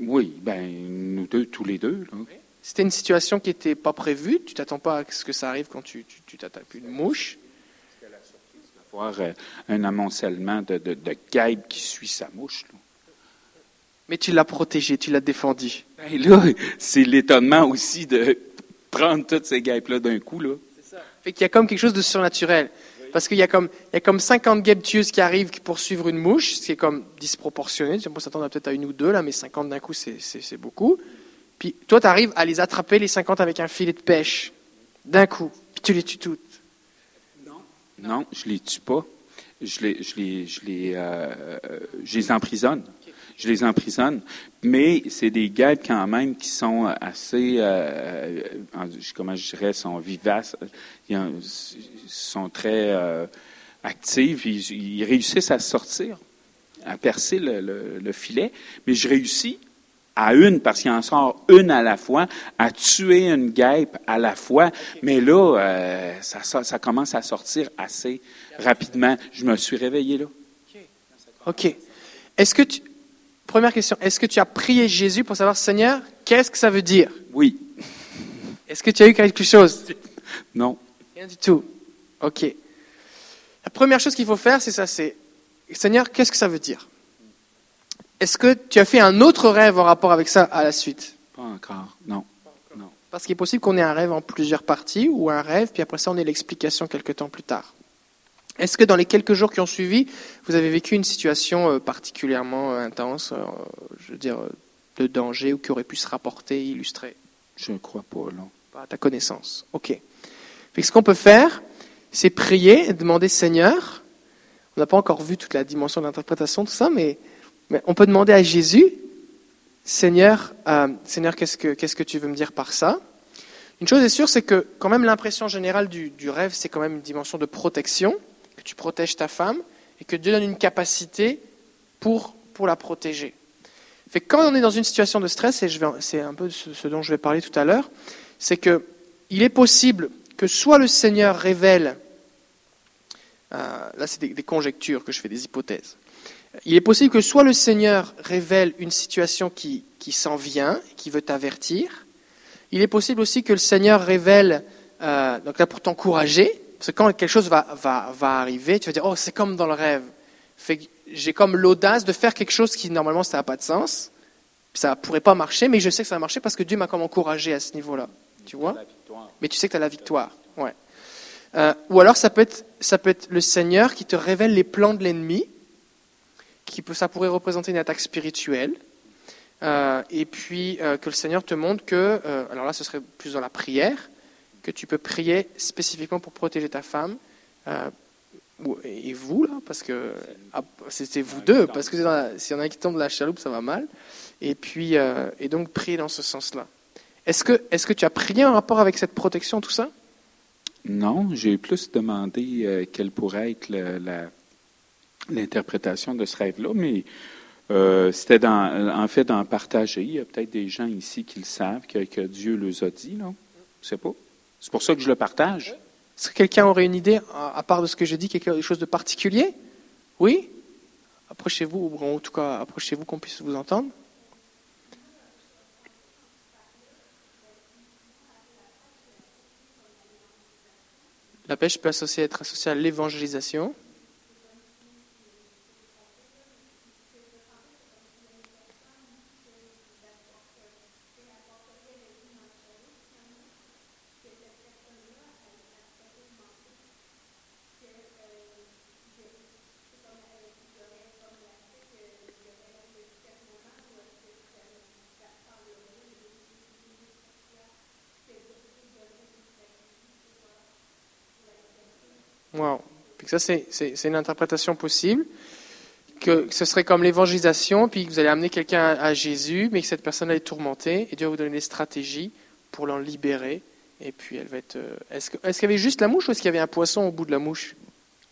S5: Oui, ben, nous deux, tous les deux. Là.
S1: C'était une situation qui n'était pas prévue. Tu t'attends pas à ce que ça arrive quand tu, tu, tu t'attaques une mouche
S5: voir un amoncellement de, de, de guêpes qui suit sa mouche. Là.
S1: Mais tu l'as protégé, tu l'as défendu.
S5: Ben là, c'est l'étonnement aussi de prendre toutes ces guêpes-là d'un coup. Là.
S1: Fait qu'il y a comme quelque chose de surnaturel. Parce qu'il y a comme, il y a comme 50 guêpes tueuses qui arrivent pour suivre une mouche, ce qui est comme disproportionné. On peut s'attendre peut-être à une ou deux, là, mais 50 d'un coup, c'est, beaucoup. Puis toi, tu arrives à les attraper, les 50, avec un filet de pêche. D'un coup. Puis tu les tues toutes.
S5: Non, je les tue pas. Je les, je les, je les, euh, je les emprisonne. Je les emprisonne. Mais c'est des guêpes quand même qui sont assez, euh, en- comment je dirais, sont vivaces. Ils ont- sont très euh, actives. Ils, réussissent à sortir, à percer le- le filet. Mais je réussis à une, parce qu'il en sort une à la fois, à tuer une guêpe à la fois. Mais là, euh, ça, ça commence à sortir assez rapidement. Je me suis réveillé là.
S1: OK. Est-ce que tu, première question, est-ce que tu as prié Jésus pour savoir, Seigneur, qu'est-ce que ça veut dire?
S5: Oui.
S1: Est-ce que tu as eu quelque chose?
S5: Non.
S1: Rien du tout. OK. La première chose qu'il faut faire, c'est ça, c'est, Seigneur, qu'est-ce que ça veut dire? Est-ce que tu as fait un autre rêve en rapport avec ça à la suite?
S5: Pas encore. Non.
S1: Parce qu'il est possible qu'on ait un rêve en plusieurs parties ou un rêve, puis après ça, on ait l'explication quelques temps plus tard. Est-ce que dans les quelques jours qui ont suivi, vous avez vécu une situation euh, particulièrement euh, intense, euh, je veux dire, de danger ou qui aurait pu se rapporter, illustrer?
S5: Je ne crois pas, non.
S1: Pas à ta connaissance. OK. Fait que ce qu'on peut faire, c'est prier et demander Seigneur. On n'a pas encore vu toute la dimension de l'interprétation, tout ça, mais, on peut demander à Jésus Seigneur, euh, Seigneur, qu'est-ce que, qu'est-ce que tu veux me dire par ça? Une chose est sûre, c'est que quand même l'impression générale du, du rêve, c'est quand même une dimension de protection, que tu protèges ta femme et que Dieu donne une capacité pour, pour la protéger. Fait quand on est dans une situation de stress, et c'est un peu ce, dont je vais parler tout à l'heure, c'est que il est possible que soit le Seigneur révèle, euh, là c'est des conjectures que je fais, des hypothèses, il est possible que soit le Seigneur révèle une situation qui, qui s'en vient, qui veut t'avertir, il est possible aussi que le Seigneur révèle, euh, donc là pour t'encourager, parce que quand quelque chose va, va, va arriver, tu vas dire, oh c'est comme dans le rêve. J'ai comme l'audace de faire quelque chose qui normalement ça n'a pas de sens, ça pourrait pas marcher, mais je sais que ça va marcher parce que Dieu m'a comme encouragé à ce niveau-là. Tu vois Mais tu sais que tu as la victoire. Ouais. Euh, ou alors ça peut, être, ça peut être le Seigneur qui te révèle les plans de l'ennemi, qui peut, ça pourrait représenter une attaque spirituelle. Euh, et puis euh, que le Seigneur te montre que, euh, alors là ce serait plus dans la prière, que tu peux prier spécifiquement pour protéger ta femme. et vous, là, parce que ah, c'était vous deux, parce que s'il y en a un qui tombe de la chaloupe, ça va mal. Et puis, et donc prier dans ce sens-là. Est-ce que, est-ce que tu as prié en rapport avec cette protection, tout ça?
S5: Non, j'ai plus demandé quelle pourrait être le- la- l'interprétation de ce rêve-là, mais euh, c'était dans, en fait d'en partager. Il y a peut-être des gens ici qui le savent, que, Dieu les a dit, non? Je sais pas. C'est pour ça que je le partage.
S1: Est-ce que quelqu'un aurait une idée, à à part de ce que j'ai dit, quelque chose de particulier? Oui? Approchez-vous, ou en tout cas, approchez-vous qu'on puisse vous entendre. La pêche peut associer- être associée à l'évangélisation. Ça, c'est- une interprétation possible. Que ce serait comme l'évangélisation, puis que vous allez amener quelqu'un à, à Jésus, mais que cette personne-là est tourmentée, et Dieu va vous donner des stratégies pour l'en libérer. Et puis elle va être. euh, Est-ce qu'il y avait juste la mouche ou est-ce qu'il y avait un poisson au bout de la mouche?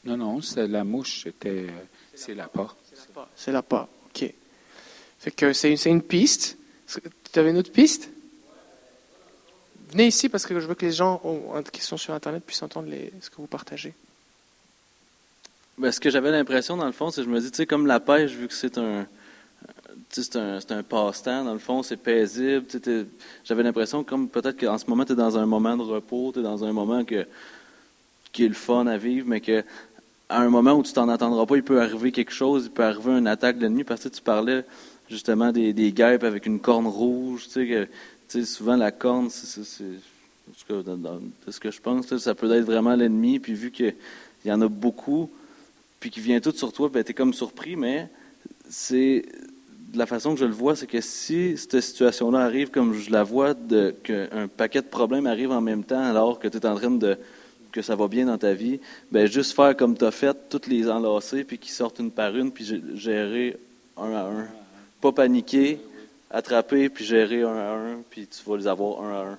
S5: Non, non, c'est la mouche, c'était, euh, c'est la part.
S1: C'est là pas. Ok. Fait que c'est une, une piste. Tu avais une autre piste? Venez ici parce que je veux que les gens ont, qui sont sur Internet puissent entendre les, ce que vous partagez.
S6: Ben, ce que j'avais l'impression, dans le fond, c'est que je me dis, tu sais, comme la pêche, vu que c'est un, c'est un, un passe-temps, dans le fond, c'est paisible. J'avais l'impression, comme peut-être qu'en ce moment, tu es dans un moment de repos, tu es dans un moment que, qui est le fun à vivre, mais que à un moment où tu t'en attendras pas, il peut arriver quelque chose, il peut arriver une attaque de l'ennemi, parce que tu parlais, justement des, des guêpes avec une corne rouge. Tu sais, que, tu sais, souvent la corne, c'est, ce que je pense, ça peut être vraiment l'ennemi. Puis vu qu'il y en a beaucoup, puis qu'il vient tout sur toi, ben, tu es comme surpris, mais c'est de la façon que je le vois, c'est que si cette situation-là arrive comme je la vois, qu'un paquet de problèmes arrive en même temps alors que tu es en train de que ça va bien dans ta vie, ben juste faire comme tu as fait, toutes les enlacer, puis qu'ils sortent une par une, puis gé- gérer un à un. Pas paniquer, attraper, puis gérer un à un, puis tu vas les avoir un à un.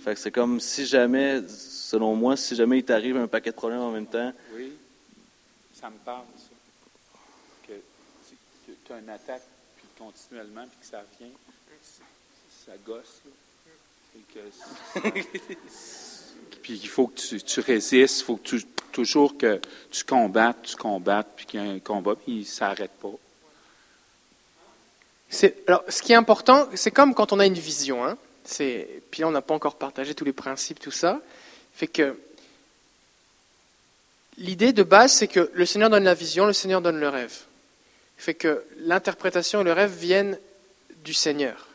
S6: Fait que c'est comme si jamais, selon moi, si jamais il t'arrive un paquet de problèmes en même temps,
S5: ça me parle, ça. Que tu as une attaque, puis continuellement, puis que ça vient, ça gosse. Là. Puis il faut que tu, résistes, il faut que tu, toujours que tu combattes, tu combattes, puis qu'il y a un combat, puis il ne s'arrête pas.
S1: Alors, ce qui est important, c'est comme quand on a une vision. Hein. Puis là, on n'a pas encore partagé tous les principes, tout ça. Fait que l'idée de base, c'est que le Seigneur donne la vision, le Seigneur donne le rêve. Fait que l'interprétation et le rêve viennent du Seigneur.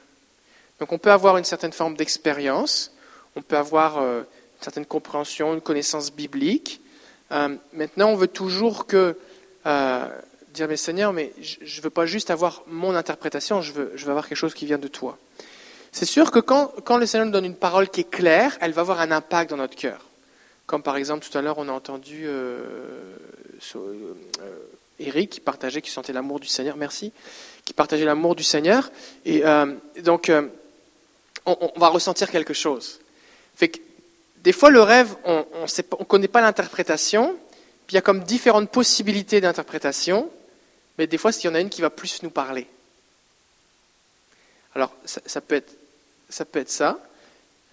S1: Donc, on peut avoir une certaine forme d'expérience, on peut avoir euh, une certaine compréhension, une connaissance biblique. Euh, maintenant, on veut toujours que euh, dire mais Seigneur, mais je ne veux pas juste avoir mon interprétation, je veux, je veux avoir quelque chose qui vient de toi. C'est sûr que quand, quand le Seigneur nous donne une parole qui est claire, elle va avoir un impact dans notre cœur. Comme par exemple, tout à l'heure, on a entendu euh, euh, Eric qui partageait, qui sentait l'amour du Seigneur, merci, qui partageait l'amour du Seigneur. Et euh, donc, euh, on, va ressentir quelque chose. Fait que, des fois, le rêve, on ne connaît pas l'interprétation, puis il y a comme différentes possibilités d'interprétation, mais des fois, il y en a une qui va plus nous parler. Alors, ça peut être ça.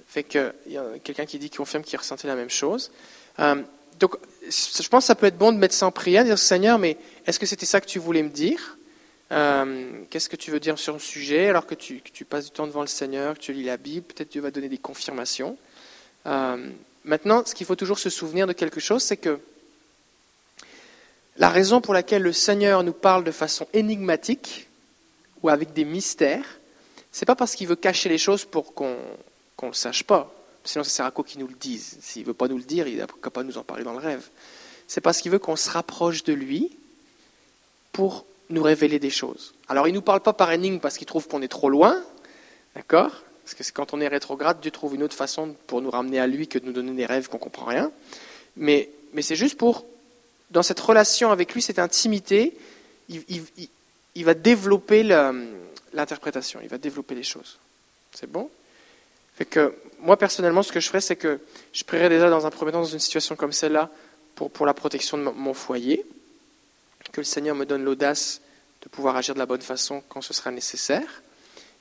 S1: Fait que y a quelqu'un qui dit, qui confirme qu'il ressentait la même chose. Euh, donc, je pense que ça peut être bon de mettre ça en prière, de dire Seigneur, mais est-ce que c'était ça que tu voulais me dire? Euh, Qu'est-ce que tu veux dire sur le sujet Alors que tu, que tu passes du temps devant le Seigneur, que tu lis la Bible, peut-être Dieu va donner des confirmations. Euh, maintenant, ce qu'il faut toujours se souvenir de quelque chose, c'est que la raison pour laquelle le Seigneur nous parle de façon énigmatique ou avec des mystères, c'est pas parce qu'il veut cacher les choses pour qu'on qu'on ne le sache pas. Sinon, ça sert à quoi nous le dise? S'il ne veut pas nous le dire, il n'a pas nous en parler dans le rêve. C'est parce qu'il veut qu'on se rapproche de lui pour nous révéler des choses. Alors, il ne nous parle pas par énigme parce qu'il trouve qu'on est trop loin, d'accord? Parce que quand on est rétrograde, Dieu trouve une autre façon pour nous ramener à lui que de nous donner des rêves qu'on ne comprend rien. Mais, mais c'est juste pour, dans cette relation avec lui, cette intimité, il, va développer l'interprétation, il va développer les choses. C'est bon? Fait que moi, personnellement, ce que je ferais, c'est que je prierais déjà dans un premier temps dans une situation comme celle-là pour, la protection de mon- foyer, que le Seigneur me donne l'audace de pouvoir agir de la bonne façon quand ce sera nécessaire,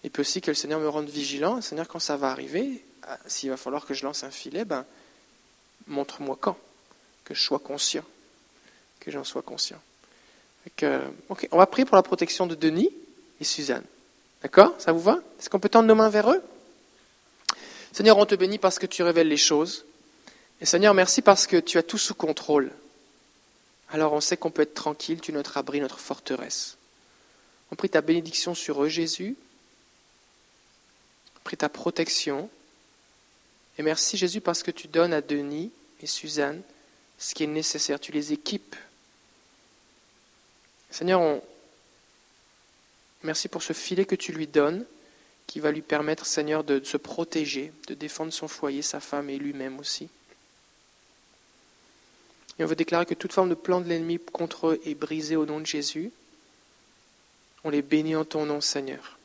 S1: et puis aussi que le Seigneur me rende vigilant. Seigneur, quand ça va arriver, ah, s'il va falloir que je lance un filet, ben, montre-moi quand, que je sois conscient, que j'en sois conscient. Ok, on va prier pour la protection de Denis et Suzanne. D'accord? Ça vous va? Est-ce qu'on peut tendre nos mains vers eux? Seigneur, on te bénit parce que tu révèles les choses. Et Seigneur, merci parce que tu as tout sous contrôle. Alors on sait qu'on peut être tranquille, tu es notre abri, notre forteresse. On prie ta bénédiction sur eux, Jésus. On prie ta protection. Et merci, Jésus, parce que tu donnes à Denis et Suzanne ce qui est nécessaire. Tu les équipes. Seigneur, on... merci pour ce filet que tu lui donnes qui va lui permettre, Seigneur, de se protéger, de défendre son foyer, sa femme et lui-même aussi. Et on veut déclarer que toute forme de plan de l'ennemi contre eux est brisée au nom de Jésus. On les bénit en ton nom, Seigneur.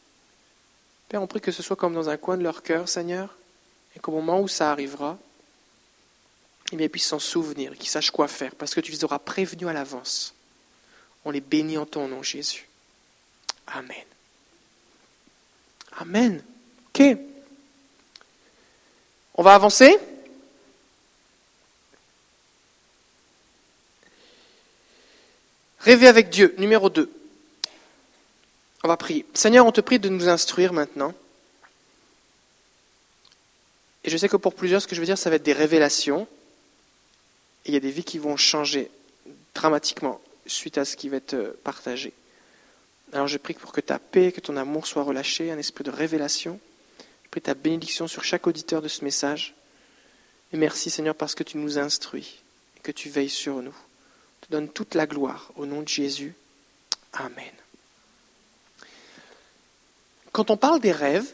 S1: Père, on prie que ce soit comme dans un coin de leur cœur, Seigneur, et qu'au moment où ça arrivera, eh ils puissent s'en souvenir, qu'ils sachent quoi faire, parce que tu les auras prévenus à l'avance. On les bénit en ton nom, Jésus. Amen. Amen. Ok. On va avancer Rêver avec Dieu, numéro 2. On va prier. Seigneur, on te prie de nous instruire maintenant. Et je sais que pour plusieurs, ce que je veux dire, ça va être des révélations. Il y a des vies qui vont changer dramatiquement suite à ce qui va être partagé. Alors je prie pour que ta paix, que ton amour soit relâché, un esprit de révélation. Je prie ta bénédiction sur chaque auditeur de ce message. Et merci Seigneur parce que tu nous instruis et que tu veilles sur nous. Je te donne toute la gloire au nom de Jésus. Amen. Quand on parle des rêves,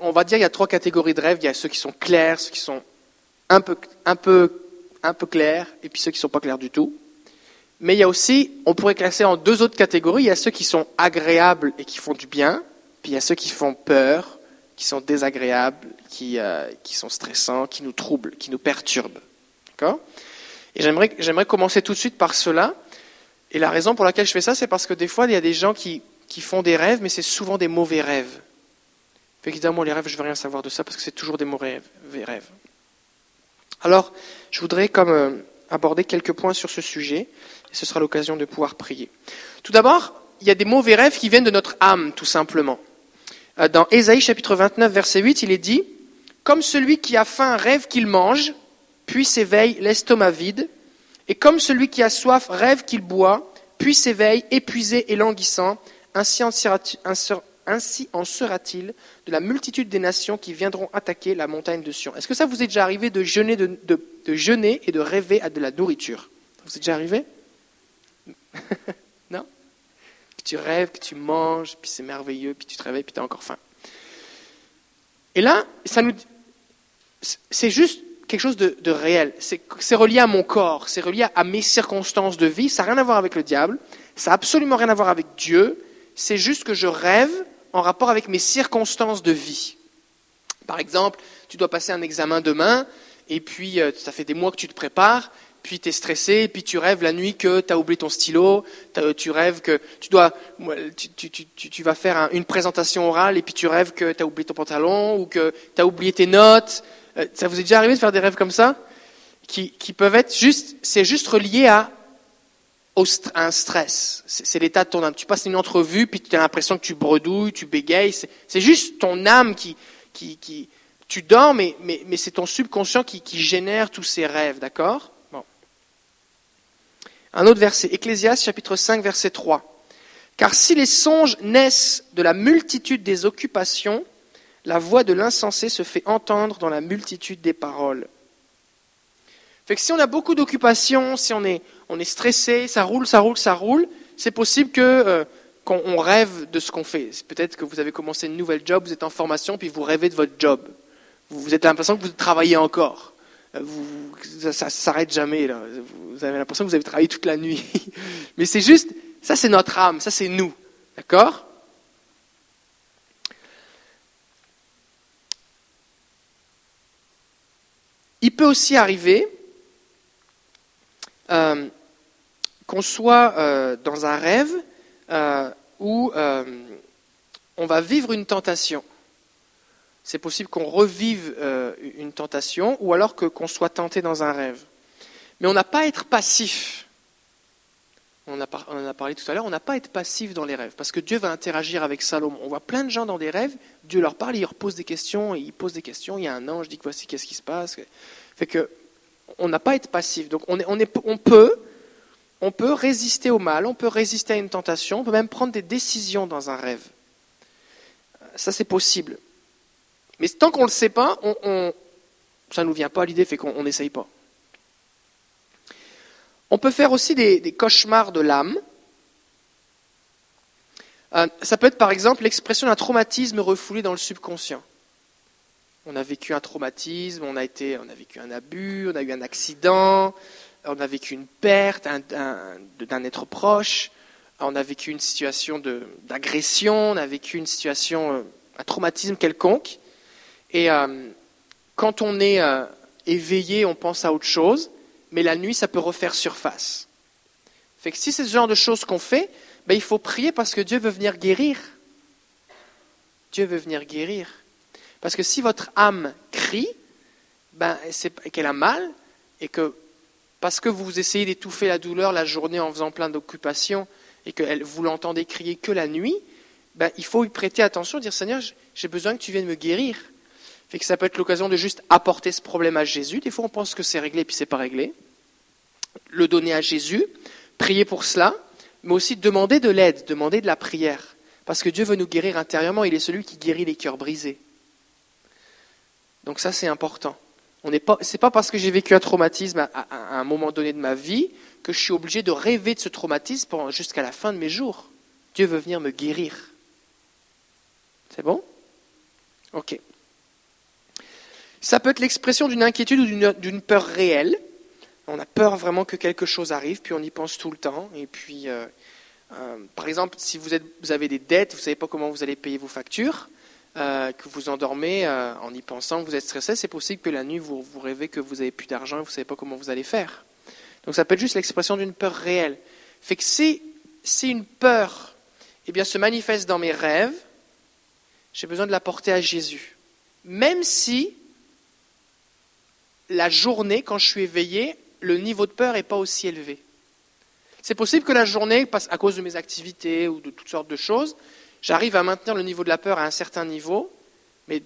S1: on, va dire qu'il y a trois catégories de rêves. Il y a ceux qui sont clairs, ceux qui sont un peu, un peu, un peu clairs, et puis ceux qui ne sont pas clairs du tout. Mais il y a aussi, on pourrait classer en deux autres catégories. Il y a ceux qui sont agréables et qui font du bien, puis il y a ceux qui font peur, qui sont désagréables, qui, euh, sont stressants, qui nous troublent, qui nous perturbent. D'accord? Et j'aimerais, j'aimerais commencer tout de suite par cela. Et la raison pour laquelle je fais ça, c'est parce que des fois, il y a des gens qui, qui font des rêves, mais c'est souvent des mauvais rêves. Évidemment, les rêves, je ne veux rien savoir de ça parce que c'est toujours des mauvais rêves. Alors, je voudrais comme euh, aborder quelques points sur ce sujet, ce sera l'occasion de pouvoir prier. Tout d'abord, il y a des mauvais rêves qui viennent de notre âme, tout simplement. Euh, dans Ésaïe chapitre 29, verset 8, il est dit Comme celui qui a faim rêve qu'il mange, puis s'éveille l'estomac vide, et comme celui qui a soif rêve qu'il boit, puis s'éveille épuisé et languissant, ainsi en sera-t-il de la multitude des nations qui viendront attaquer la montagne de Sion. Est-ce que ça vous est déjà arrivé de jeûner, et de rêver à de la nourriture? Vous est déjà arrivé? Non? Que tu rêves, que tu manges, puis c'est merveilleux, puis tu te réveilles, puis tu as encore faim. Et là, ça nous, c'est juste quelque chose de, réel. C'est relié à mon corps, c'est relié à mes circonstances de vie. Ça n'a rien à voir avec le diable, ça n'a absolument rien à voir avec Dieu. C'est juste que je rêve en rapport avec mes circonstances de vie. Par exemple, tu dois passer un examen demain, et puis euh, ça fait des mois que tu te prépares, puis tu es stressé, et puis tu rêves la nuit que tu as oublié ton stylo, tu rêves que tu dois, tu, vas faire une présentation orale, et puis tu rêves que tu as oublié ton pantalon, ou que tu as oublié tes notes. Euh, ça vous est déjà arrivé de faire des rêves comme ça? Qui, peuvent être juste, c'est juste relié à un stress. C'est l'état de ton âme. Tu passes une entrevue, puis tu as l'impression que tu bredouilles, tu bégayes. C'est juste ton âme qui, tu dors, mais, c'est ton subconscient qui, génère tous ces rêves, d'accord? Un autre verset, Ecclésiaste chapitre 5, verset 3. Car si les songes naissent de la multitude des occupations, la voix de l'insensé se fait entendre dans la multitude des paroles. Fait si on a beaucoup d'occupations, si on est, on est stressé, ça roule, ça roule, ça roule, c'est possible que euh, qu'on rêve de ce qu'on fait. Peut-être que vous avez commencé une nouvelle job, vous êtes en formation, puis vous rêvez de votre job. Vous, vous avez l'impression que vous travaillez encore. Vous, ça ne s'arrête jamais. Là. Vous avez l'impression que vous avez travaillé toute la nuit. Mais c'est juste, ça c'est notre âme, ça c'est nous. D'accord? Il peut aussi arriver euh, qu'on soit euh, dans un rêve euh, où on va vivre une tentation. C'est possible qu'on revive une tentation ou alors que, qu'on soit tenté dans un rêve. Mais on n'a pas à être passif. On, a, en a parlé tout à l'heure, on n'a pas à être passif dans les rêves, parce que Dieu va interagir avec Salomon. On voit plein de gens dans des rêves, Dieu leur parle, il leur pose des questions, il pose des questions, il y a un ange, dit voici qu'est-ce qui se passe. Fait que on n'a pas à être passif. Donc on peut résister au mal, on peut résister à une tentation, on peut même prendre des décisions dans un rêve. Ça, c'est possible. Mais tant qu'on ne le sait pas, ça ne nous vient pas à l'idée, fait qu'on n'essaye pas. On peut faire aussi des, cauchemars de l'âme. Euh, ça peut être par exemple l'expression d'un traumatisme refoulé dans le subconscient on a vécu un traumatisme, on a, été, on a vécu un abus, on a eu un accident, on a vécu une perte d'un être proche, on a vécu une situation d'agression, on a vécu une situation, euh, un traumatisme quelconque. Et euh, quand on est euh, éveillé, on pense à autre chose, mais la nuit, ça peut refaire surface. Fait que si c'est ce genre de choses qu'on fait, ben, il faut prier parce que Dieu veut venir guérir. Dieu veut venir guérir. Parce que si votre âme crie, ben, qu'elle a mal, et que parce que vous essayez d'étouffer la douleur la journée en faisant plein d'occupations, et que vous l'entendez crier que la nuit, ben, il faut y prêter attention, dire Seigneur, j'ai besoin que tu viennes me guérir. Fait que ça peut être l'occasion de juste apporter ce problème à Jésus. Des fois, on pense que c'est réglé, puis c'est pas réglé. Le donner à Jésus, prier pour cela, mais aussi demander de l'aide, demander de la prière. Parce que Dieu veut nous guérir intérieurement, il est celui qui guérit les cœurs brisés. Donc ça, c'est important. Ce n'est pas, pas parce que j'ai vécu un traumatisme à, à, un moment donné de ma vie que je suis obligé de rêver de ce traumatisme jusqu'à la fin de mes jours. Dieu veut venir me guérir. C'est bon? Ok. Ça peut être l'expression d'une inquiétude ou d'une peur réelle. On a peur vraiment que quelque chose arrive, puis on y pense tout le temps. Et puis, euh, euh, par exemple, si vous, avez des dettes, vous ne savez pas comment vous allez payer vos factures, euh, que vous endormez en y pensant, que vous êtes stressé, c'est possible que la nuit, vous, vous rêvez que vous n'avez plus d'argent et vous ne savez pas comment vous allez faire. Donc ça peut être juste l'expression d'une peur réelle. Fait que si, si une peur eh bien, se manifeste dans mes rêves, j'ai besoin de la porter à Jésus. Même si la journée, quand je suis éveillé, le niveau de peur n'est pas aussi élevé. C'est possible que la journée, à cause de mes activités ou de toutes sortes de choses, j'arrive à maintenir le niveau de la peur à un certain niveau, mais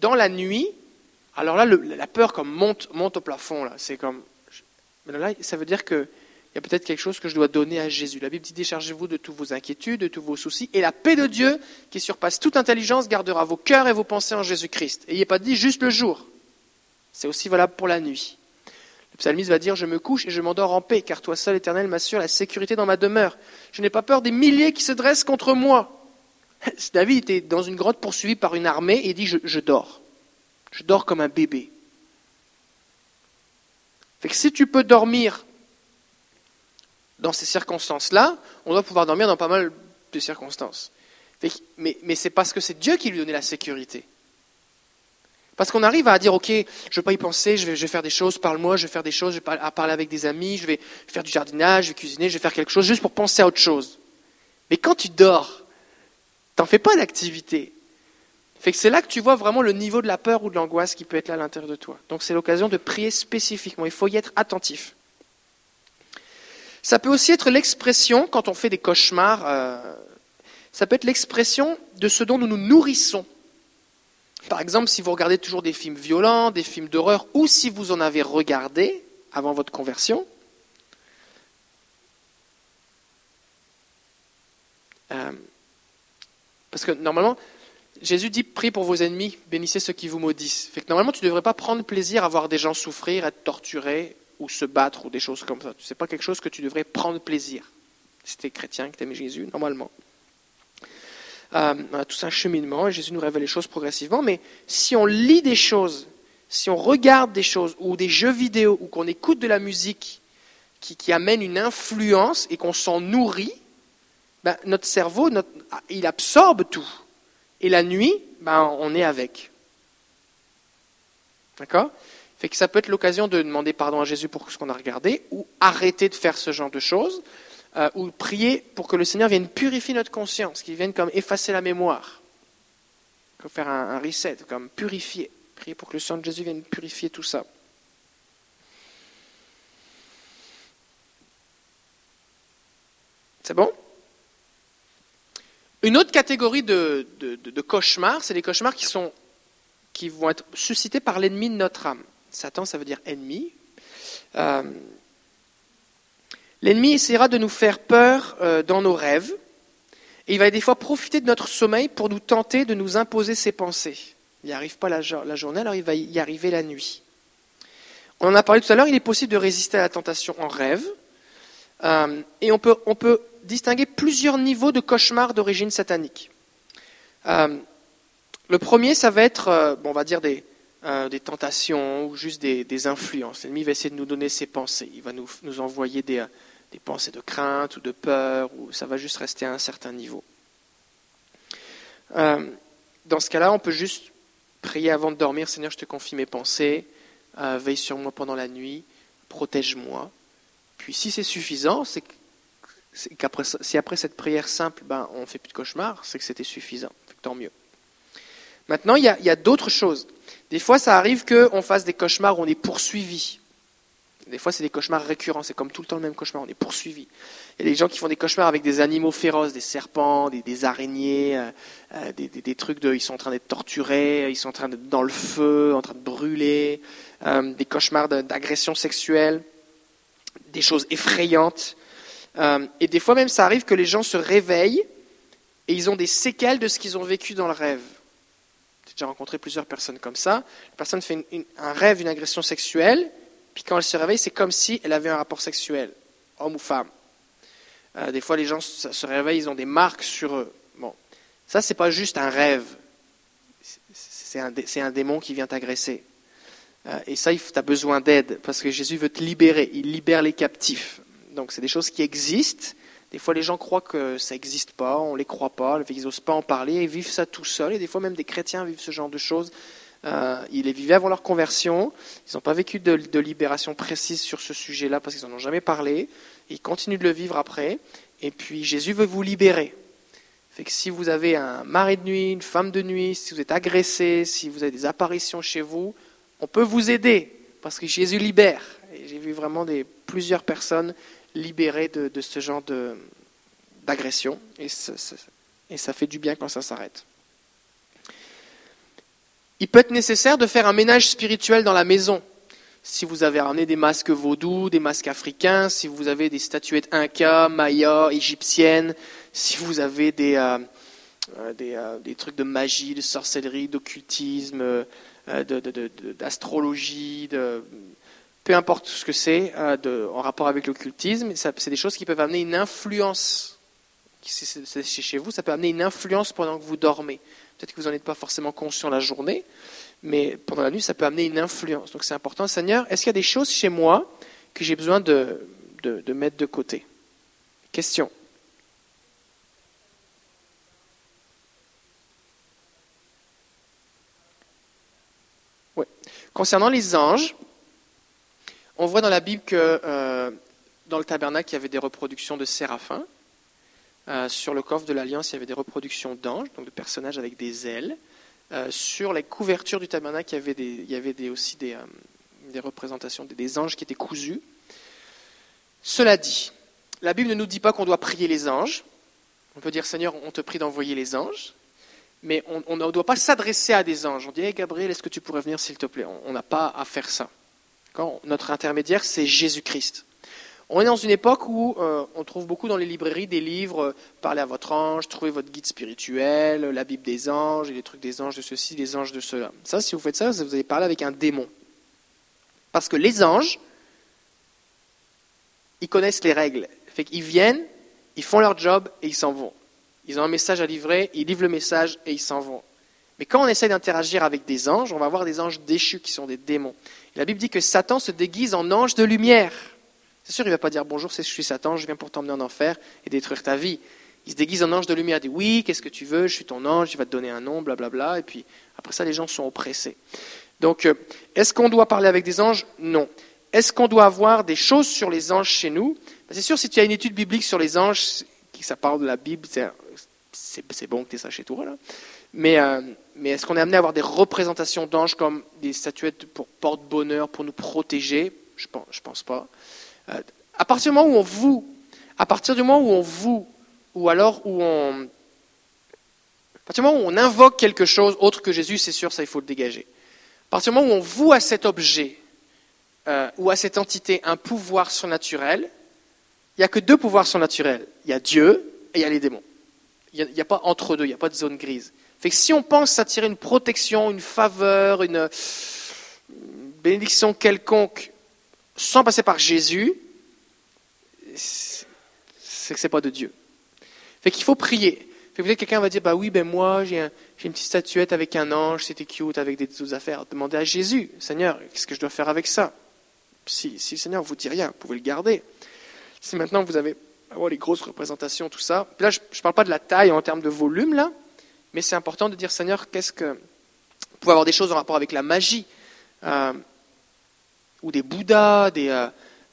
S1: dans la nuit, alors là, la peur comme monte, monte au plafond. Là, c'est comme, ça veut dire que il y a peut-être quelque chose que je dois donner à Jésus. La Bible dit déchargez-vous de toutes vos inquiétudes, de tous vos soucis, et la paix de Dieu, qui surpasse toute intelligence, gardera vos cœurs et vos pensées en Jésus-Christ. Et pas dit juste le jour. C'est aussi valable pour la nuit. Le psalmiste va dire Je me couche et je m'endors en paix, car toi seul, éternel, m'assure la sécurité dans ma demeure. Je n'ai pas peur des milliers qui se dressent contre moi. David était dans une grotte poursuivi par une armée et dit je, dors. Je dors comme un bébé. Si tu peux dormir dans ces circonstances-là, on doit pouvoir dormir dans pas mal de circonstances. Mais, mais c'est parce que c'est Dieu qui lui donnait la sécurité. Parce qu'on arrive à dire, OK, je ne vais pas y penser, je vais, faire des choses, parle-moi, je vais faire des choses, je vais parler avec des amis, je vais faire du jardinage, je vais cuisiner, je vais faire quelque chose juste pour penser à autre chose. Mais quand tu dors, tu n'en fais pas d'activité. Fait que c'est là que tu vois vraiment le niveau de la peur ou de l'angoisse qui peut être là à l'intérieur de toi. Donc c'est l'occasion de prier spécifiquement. Il faut y être attentif. Ça peut aussi être l'expression, quand on fait des cauchemars, euh, ça peut être l'expression de ce dont nous nous nourrissons. Par exemple, si vous regardez toujours des films violents, des films d'horreur, ou si vous en avez regardé avant votre conversion, euh, parce que normalement, Jésus dit prie pour vos ennemis, bénissez ceux qui vous maudissent. Fait que normalement, tu ne devrais pas prendre plaisir à voir des gens souffrir, être torturés, ou se battre ou des choses comme ça. Ce n'est pas quelque chose que tu devrais prendre plaisir. Si tu es chrétien, que tu aimes Jésus, normalement. Euh, on a tous un cheminement et Jésus nous révèle les choses progressivement. Mais si on lit des choses, si on regarde des choses ou des jeux vidéo ou qu'on écoute de la musique qui, amène une influence et qu'on s'en nourrit, ben, notre cerveau, il absorbe tout. Et la nuit, ben, on est avec. D'accord? Fait que ça peut être l'occasion de demander pardon à Jésus pour ce qu'on a regardé, ou arrêter de faire ce genre de choses, euh, ou prier pour que le Seigneur vienne purifier notre conscience, qu'il vienne comme effacer la mémoire, comme faire un, reset, comme purifier. Prier pour que le sang de Jésus vienne purifier tout ça. C'est bon? Une autre catégorie de, de cauchemars, c'est les cauchemars qui, sont, qui vont être suscités par l'ennemi de notre âme. Satan, ça veut dire ennemi. Euh, l'ennemi essaiera de nous faire peur euh, dans nos rêves. Et il va des fois profiter de notre sommeil pour nous tenter de nous imposer ses pensées. Il n'y arrive pas la, journée, alors il va y arriver la nuit. On en a parlé tout à l'heure, il est possible de résister à la tentation en rêve. Euh, et on peut, on peut, distinguer plusieurs niveaux de cauchemars d'origine satanique. le premier, ça va être, bon, on va dire des, euh, des tentations ou juste des, influences. L'ennemi va essayer de nous donner ses pensées. Il va nous, envoyer des, des, pensées de crainte ou de peur, ou ça va juste rester à un certain niveau. Euh, dans ce cas-là, on peut juste prier avant de dormir, Seigneur, je te confie mes pensées, euh, veille sur moi pendant la nuit, protège-moi. Puis si c'est suffisant, c'est qu'après, si après cette prière simple, ben, on ne fait plus de cauchemar, c'est que c'était suffisant. Tant mieux. Maintenant, il y a, a d'autres choses. Des fois, ça arrive qu'on fasse des cauchemars où on est poursuivi. Des fois, c'est des cauchemars récurrents, c'est comme tout le temps le même cauchemar, on est poursuivi. Il y a des gens qui font des cauchemars avec des animaux féroces, des serpents, des, araignées, euh, euh, des, trucs de, ils sont en train d'être torturés, ils sont en train d'être dans le feu, en train de brûler, euh, des cauchemars d'agression sexuelle, des choses effrayantes. Et des fois même, ça arrive que les gens se réveillent et ils ont des séquelles de ce qu'ils ont vécu dans le rêve. J'ai rencontré plusieurs personnes comme ça. La personne fait un rêve, une agression sexuelle, puis quand elle se réveille, c'est comme si elle avait un rapport sexuel, homme ou femme. Euh, des fois, les gens se réveillent, ils ont des marques sur eux. Bon, ça, c'est pas juste un rêve. C'est un démon qui vient t'agresser. Euh, et ça, tu as besoin d'aide, parce que Jésus veut te libérer. Il libère les captifs. Donc, c'est des choses qui existent. Des fois, les gens croient que ça n'existe pas, on ne les croit pas, ils n'osent pas en parler, ils vivent ça tout seuls. Et des fois, même des chrétiens vivent ce genre de choses. Euh, ils les vivaient avant leur conversion, ils n'ont pas vécu de, libération précise sur ce sujet-là parce qu'ils n'en ont jamais parlé. Ils continuent de le vivre après. Et puis, Jésus veut vous libérer. Fait que si vous avez un mari de nuit, une femme de nuit, si vous êtes agressé, si vous avez des apparitions chez vous, on peut vous aider parce que Jésus libère. J'ai vu vraiment des, plusieurs personnes libérées de, ce genre d'agression et, ça- fait du bien quand ça s'arrête. Il peut être nécessaire de faire un ménage spirituel dans la maison. Si vous avez ramené des masques vaudous, des masques africains, si vous avez des statuettes Inca, Maya, égyptiennes, si vous avez des, euh, euh, euh, trucs de magie, de sorcellerie, d'occultisme, d'astrologie, de, peu importe ce que c'est euh, en rapport avec l'occultisme, c'est des choses qui peuvent amener une influence. Si c'est chez vous, ça peut amener une influence pendant que vous dormez. Peut-être que vous n'en êtes pas forcément conscient la journée, mais pendant la nuit, ça peut amener une influence. Donc c'est important. Seigneur, est-ce qu'il y a des choses chez moi que j'ai besoin de, de, de mettre de côté? Question. Ouais. Concernant les anges, on voit dans la Bible que euh, dans le tabernacle, il y avait des reproductions de séraphins. Euh, sur le coffre de l'Alliance, il y avait des reproductions d'anges, donc de personnages avec des ailes. Euh, sur les couvertures du tabernacle, il y avait, aussi des, représentations, des, anges qui étaient cousus. Cela dit, la Bible ne nous dit pas qu'on doit prier les anges. On peut dire, Seigneur, on te prie d'envoyer les anges. Mais on ne doit pas s'adresser à des anges. On dit, Hey, Gabriel, est-ce que tu pourrais venir, s'il te plaît? On n'a pas à faire ça. Notre intermédiaire, c'est Jésus-Christ. On est dans une époque où euh, on trouve beaucoup dans les librairies des livres euh, Parlez à votre ange, trouvez votre guide spirituel, la Bible des anges, et les trucs des anges de ceci, des anges de cela. Ça, si vous faites ça, vous allez parler avec un démon. Parce que les anges, ils connaissent les règles. Fait qu'ils viennent, ils font leur job et ils s'en vont. Ils ont un message à livrer, ils livrent le message et ils s'en vont. Mais quand on essaie d'interagir avec des anges, on va voir des anges déchus qui sont des démons. La Bible dit que Satan se déguise en ange de lumière. C'est sûr, il ne va pas dire bonjour, je suis Satan, je viens pour t'emmener en enfer et détruire ta vie. Il se déguise en ange de lumière, il dit oui, qu'est-ce que tu veux, je suis ton ange, il va te donner un nom, blablabla. Et puis après ça, les gens sont oppressés. Donc, euh, est-ce qu'on doit parler avec des anges? Non. Est-ce qu'on doit avoir des choses sur les anges chez nous? Ben, C'est sûr, si tu as une étude biblique sur les anges, ça parle de la Bible, c'est bon que tu aies ça chez toi. Là. Mais, euh, mais est-ce qu'on est amené à avoir des représentations d'anges comme des statuettes pour porte-bonheur, pour nous protéger? Je pense, je pense pas. Euh, à partir du moment où on voue, à partir du moment où on voue, ou alors où on, à partir du moment où on invoque quelque chose autre que Jésus, c'est sûr, ça il faut le dégager. À partir du moment où on voue à cet objet euh, ou à cette entité un pouvoir surnaturel, il n'y a que deux pouvoirs surnaturels. Il y a Dieu et il y a les démons. Il n'y a pas entre deux, il n'y a pas de zone grise. Si on pense s'attirer une protection, une faveur, une, bénédiction quelconque sans passer par Jésus, c'est que ce n'est pas de Dieu. Fait qu'il faut prier. Peut-être quelqu'un va dire, bah oui, ben moi, j'ai un- j'ai une petite statuette avec un ange, c'était cute, avec des autres affaires. Demandez à Jésus, Seigneur, qu'est-ce que je dois faire avec ça? Si, si le Seigneur vous dit rien, vous pouvez le garder. Si maintenant vous avez avoir les grosses représentations, tout ça, là, je ne parle pas de la taille en termes de volume, là, mais c'est important de dire, Seigneur, qu'est-ce que... Vous pouvez avoir des choses en rapport avec la magie, euh, ou des bouddhas, des... euh,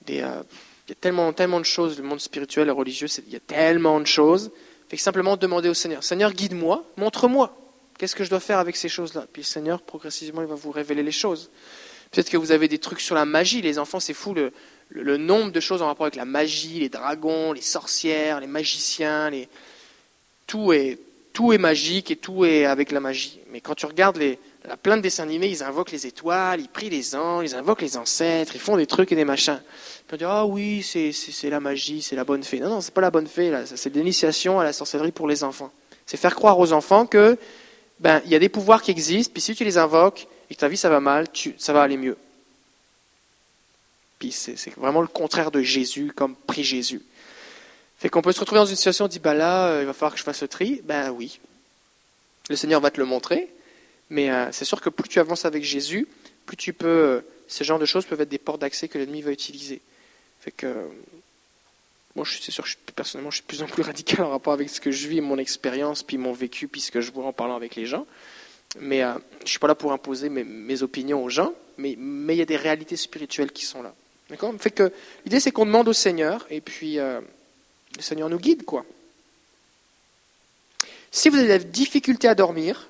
S1: des euh, il y a tellement, tellement de choses, le monde spirituel et religieux, il y a tellement de choses. Fait que simplement demander au Seigneur, Seigneur, guide-moi, montre-moi, qu'est-ce que je dois faire avec ces choses-là. Puis le Seigneur, progressivement, il va vous révéler les choses. Peut-être que vous avez des trucs sur la magie, les enfants, c'est fou le- le nombre de choses en rapport avec la magie, les dragons, les sorcières, les magiciens, les... Tout, est, tout est magique et tout est avec la magie. Mais quand tu regardes les, Il y a plein de dessins animés, ils invoquent les étoiles, ils prient les anges, ils invoquent les ancêtres, ils font des trucs et des machins. Puis on dit, ah oui, c'est, la magie, c'est la bonne fée. Non, non, c'est pas la bonne fée, c'est l'initiation à la sorcellerie pour les enfants. C'est faire croire aux enfants que, ben, il y a des pouvoirs qui existent, puis si tu les invoques et que ta vie ça va mal, tu, ça va aller mieux. Puis c'est vraiment le contraire de Jésus, comme prie Jésus. Fait qu'on peut se retrouver dans une situation, on dit, bah là, euh, il va falloir que je fasse le tri. Ben oui. Le Seigneur va te le montrer. Mais euh, c'est sûr que plus tu avances avec Jésus, plus tu peux. euh, ce genre de choses peuvent être des portes d'accès que l'ennemi va utiliser. Fait que. moi, je suis- c'est sûr que personnellement, je suis de plus en plus radical en rapport avec ce que je vis, mon expérience, puis mon vécu, puis ce que je vois en parlant avec les gens. Mais je suis pas là pour imposer mes, opinions aux gens, mais il y a des réalités spirituelles qui sont là. D'accord? Fait que l'idée, c'est qu'on demande au Seigneur, et puis le Seigneur nous guide, quoi. Si vous avez de la difficulté à dormir,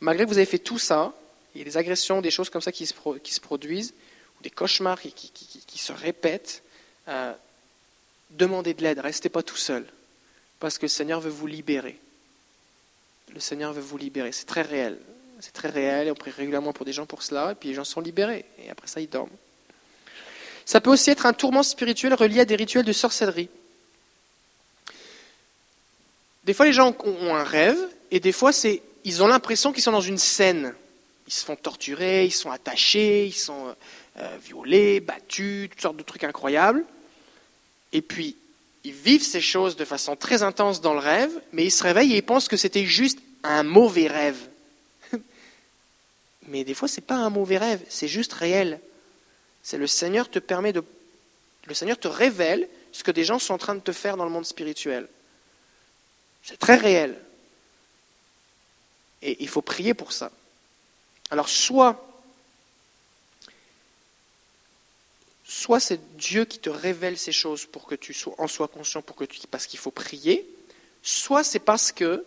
S1: malgré que vous avez fait tout ça, il y a des agressions, des choses comme ça qui se, produisent, ou des cauchemars qui se répètent, euh, demandez de l'aide, restez pas tout seul, parce que le Seigneur veut vous libérer. Le Seigneur veut vous libérer, c'est très réel. C'est très réel, et on prie régulièrement pour des gens pour cela, et puis les gens sont libérés, et après ça, ils dorment. Ça peut aussi être un tourment spirituel relié à des rituels de sorcellerie. Des fois, les gens ont un rêve, et des fois, c'est, ils ont l'impression qu'ils sont dans une scène. Ils se font torturer, ils sont attachés, ils sont euh, violés, battus, toutes sortes de trucs incroyables. Et puis, ils vivent ces choses de façon très intense dans le rêve, mais ils se réveillent et ils pensent que c'était juste un mauvais rêve. Mais des fois, c'est pas un mauvais rêve, c'est juste réel. C'est le Seigneur te permet de, le Seigneur te révèle ce que des gens sont en train de te faire dans le monde spirituel. C'est très réel. Et il faut prier pour ça. Alors soit, soit c'est Dieu qui te révèle ces choses pour que tu sois, en sois conscient, pour que tu, parce qu'il faut prier, soit c'est parce que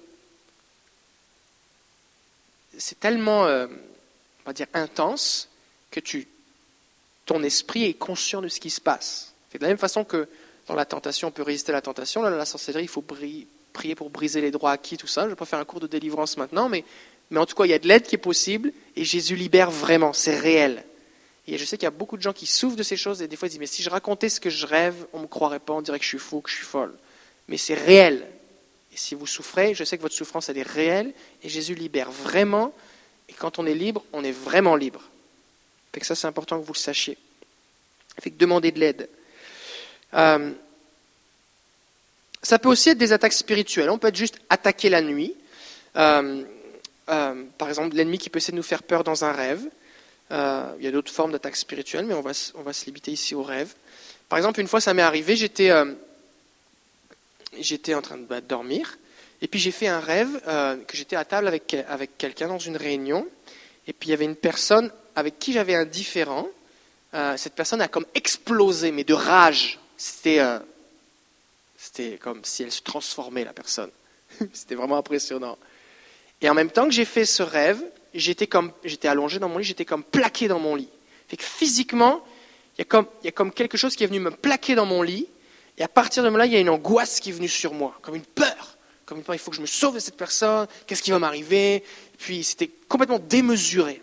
S1: c'est tellement, euh, on va dire, intense que tu, ton esprit est conscient de ce qui se passe. De la même façon que dans la tentation, on peut résister à la tentation. Là, dans la sorcellerie, il faut bri- prier pour briser les droits acquis, tout ça. Je ne vais pas faire un cours de délivrance maintenant, mais, mais en tout cas, il y a de l'aide qui est possible et Jésus libère vraiment. C'est réel. Et je sais qu'il y a beaucoup de gens qui souffrent de ces choses et des fois ils disent Mais si je racontais ce que je rêve, on ne me croirait pas, on dirait que je suis fou, que je suis folle. Mais c'est réel. Et si vous souffrez, je sais que votre souffrance, elle est réelle et Jésus libère vraiment. Et quand on est libre, on est vraiment libre. Fait que ça, c'est important que vous le sachiez. Fait que demandez de l'aide. Euh, ça peut aussi être des attaques spirituelles. On peut être juste attaqué la nuit. Euh, euh, par exemple, l'ennemi qui peut essayer de nous faire peur dans un rêve. Euh, il y a d'autres formes d'attaques spirituelles, mais on va, se limiter ici au rêve. Par exemple, une fois, ça m'est arrivé, j'étais j'étais en train de bah, dormir, et puis j'ai fait un rêve que j'étais à table avec, avec quelqu'un dans une réunion, et puis il y avait une personne avec qui j'avais un différent. Cette personne a comme explosé, mais de rage. C'était c'était comme si elle se transformait, la personne. C'était vraiment impressionnant. Et en même temps que j'ai fait ce rêve, j'étais comme j'étais allongé dans mon lit, j'étais comme plaqué dans mon lit. Fait que physiquement, il y, a comme, y a comme quelque chose qui est venu me plaquer dans mon lit, et à partir de là, il y a une angoisse qui est venue sur moi, comme une peur. Comme une peur, il faut que je me sauve de cette personne, qu'est-ce qui va m'arriver? Puis c'était complètement démesuré.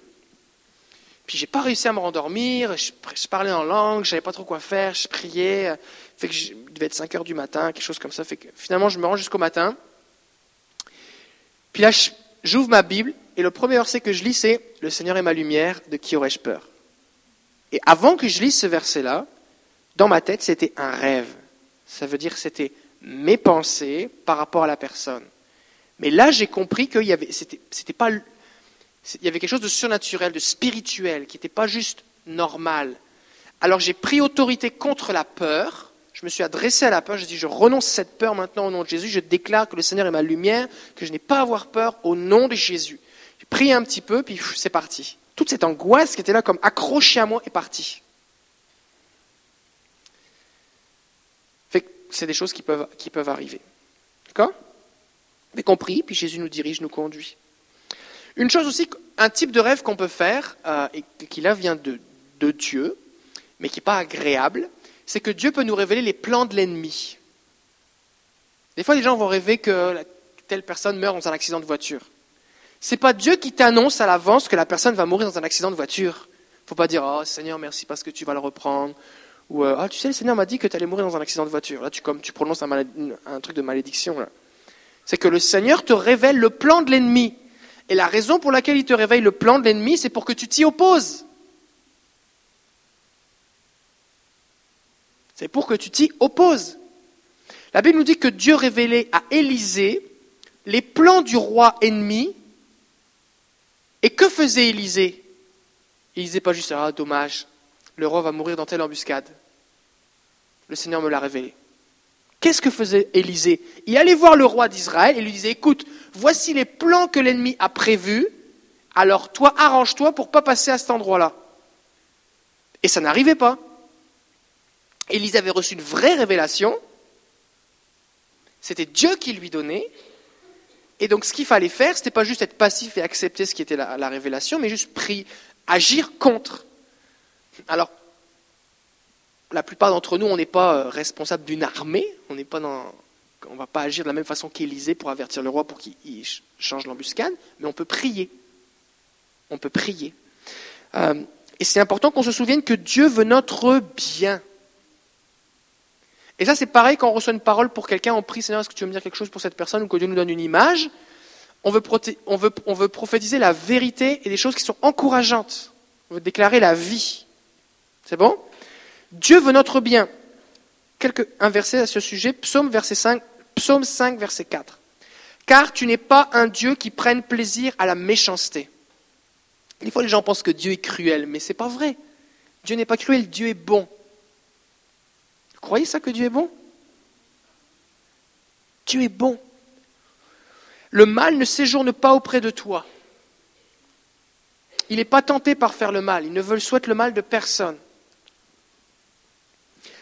S1: Puis j'ai pas réussi à me rendormir, je, parlais en langue, je savais pas trop quoi faire, je priais, fait que je, il devait être 5 heures du matin, quelque chose comme ça. Fait que finalement, je me rends jusqu'au matin. Puis là, j'ouvre ma Bible et le premier verset que je lis, c'est Le Seigneur est ma lumière, de qui aurais-je peur? Et avant que je lise ce verset-là, dans ma tête, c'était un rêve. Ça veut dire que c'était mes pensées par rapport à la personne. Mais là, j'ai compris qu'il y avait, c'était, c'était pas, il y avait quelque chose de surnaturel, de spirituel, qui n'était pas juste normal. Alors j'ai pris autorité contre la peur. Je me suis adressé à la peur. J'ai dit, je renonce à cette peur maintenant au nom de Jésus. Je déclare que le Seigneur est ma lumière, que je n'ai pas à avoir peur au nom de Jésus. J'ai prié un petit peu, puis c'est parti. Toute cette angoisse qui était là comme accrochée à moi est partie. C'est des choses qui peuvent, arriver. D'accord? Fait qu'on prie, puis Jésus nous dirige, nous conduit. Une chose aussi, un type de rêve qu'on peut faire, euh, et qui là vient de, de Dieu, mais qui n'est pas agréable, c'est que Dieu peut nous révéler les plans de l'ennemi. Des fois, les gens vont rêver que telle personne meurt dans un accident de voiture. C'est pas Dieu qui t'annonce à l'avance que la personne va mourir dans un accident de voiture. Faut pas dire oh Seigneur merci parce que tu vas le reprendre ou euh, ah tu sais le Seigneur m'a dit que tu allais mourir dans un accident de voiture. Là tu comme tu prononces un, truc de malédiction. C'est que le Seigneur te révèle le plan de l'ennemi. Et la raison pour laquelle il te révèle le plan de l'ennemi, c'est pour que tu t'y opposes. C'est pour que tu t'y opposes. La Bible nous dit que Dieu révélait à Élisée les plans du roi ennemi. Et que faisait Élisée? Disait pas juste Ah, dommage, le roi va mourir dans telle embuscade. Le Seigneur me l'a révélé. Qu'est-ce que faisait Élisée? Il allait voir le roi d'Israël et lui disait Écoute, voici les plans que l'ennemi a prévus, alors toi, arrange-toi pour ne pas passer à cet endroit-là. Et ça n'arrivait pas. Élisée avait reçu une vraie révélation. C'était Dieu qui lui donnait. Et donc, ce qu'il fallait faire, ce n'était pas juste être passif et accepter ce qui était la, la révélation, mais juste prier, agir contre. Alors, la plupart d'entre nous, on n'est pas euh, responsable d'une armée, on n'est pas dans, on va pas agir de la même façon qu'Élisée pour avertir le roi pour qu'il change l'embuscade, mais on peut prier. On peut prier. Euh, et c'est important qu'on se souvienne que Dieu veut notre bien. Et ça, c'est pareil quand on reçoit une parole pour quelqu'un, on prie Seigneur, est-ce que tu veux me dire quelque chose pour cette personne ou que Dieu nous donne une image on veut, prophétiser la vérité et des choses qui sont encourageantes. On veut déclarer la vie. C'est bon? Dieu veut notre bien. Quelques, un verset à ce sujet, Psaume, verset 5, Psaume 5, verset 4. Car tu n'es pas un Dieu qui prenne plaisir à la méchanceté. Des fois, les gens pensent que Dieu est cruel, mais ce n'est pas vrai. Dieu n'est pas cruel, Dieu est bon. Croyez ça que Dieu est bon? Dieu est bon. Le mal ne séjourne pas auprès de toi. Il n'est pas tenté par faire le mal. Il ne veut souhaite le mal de personne.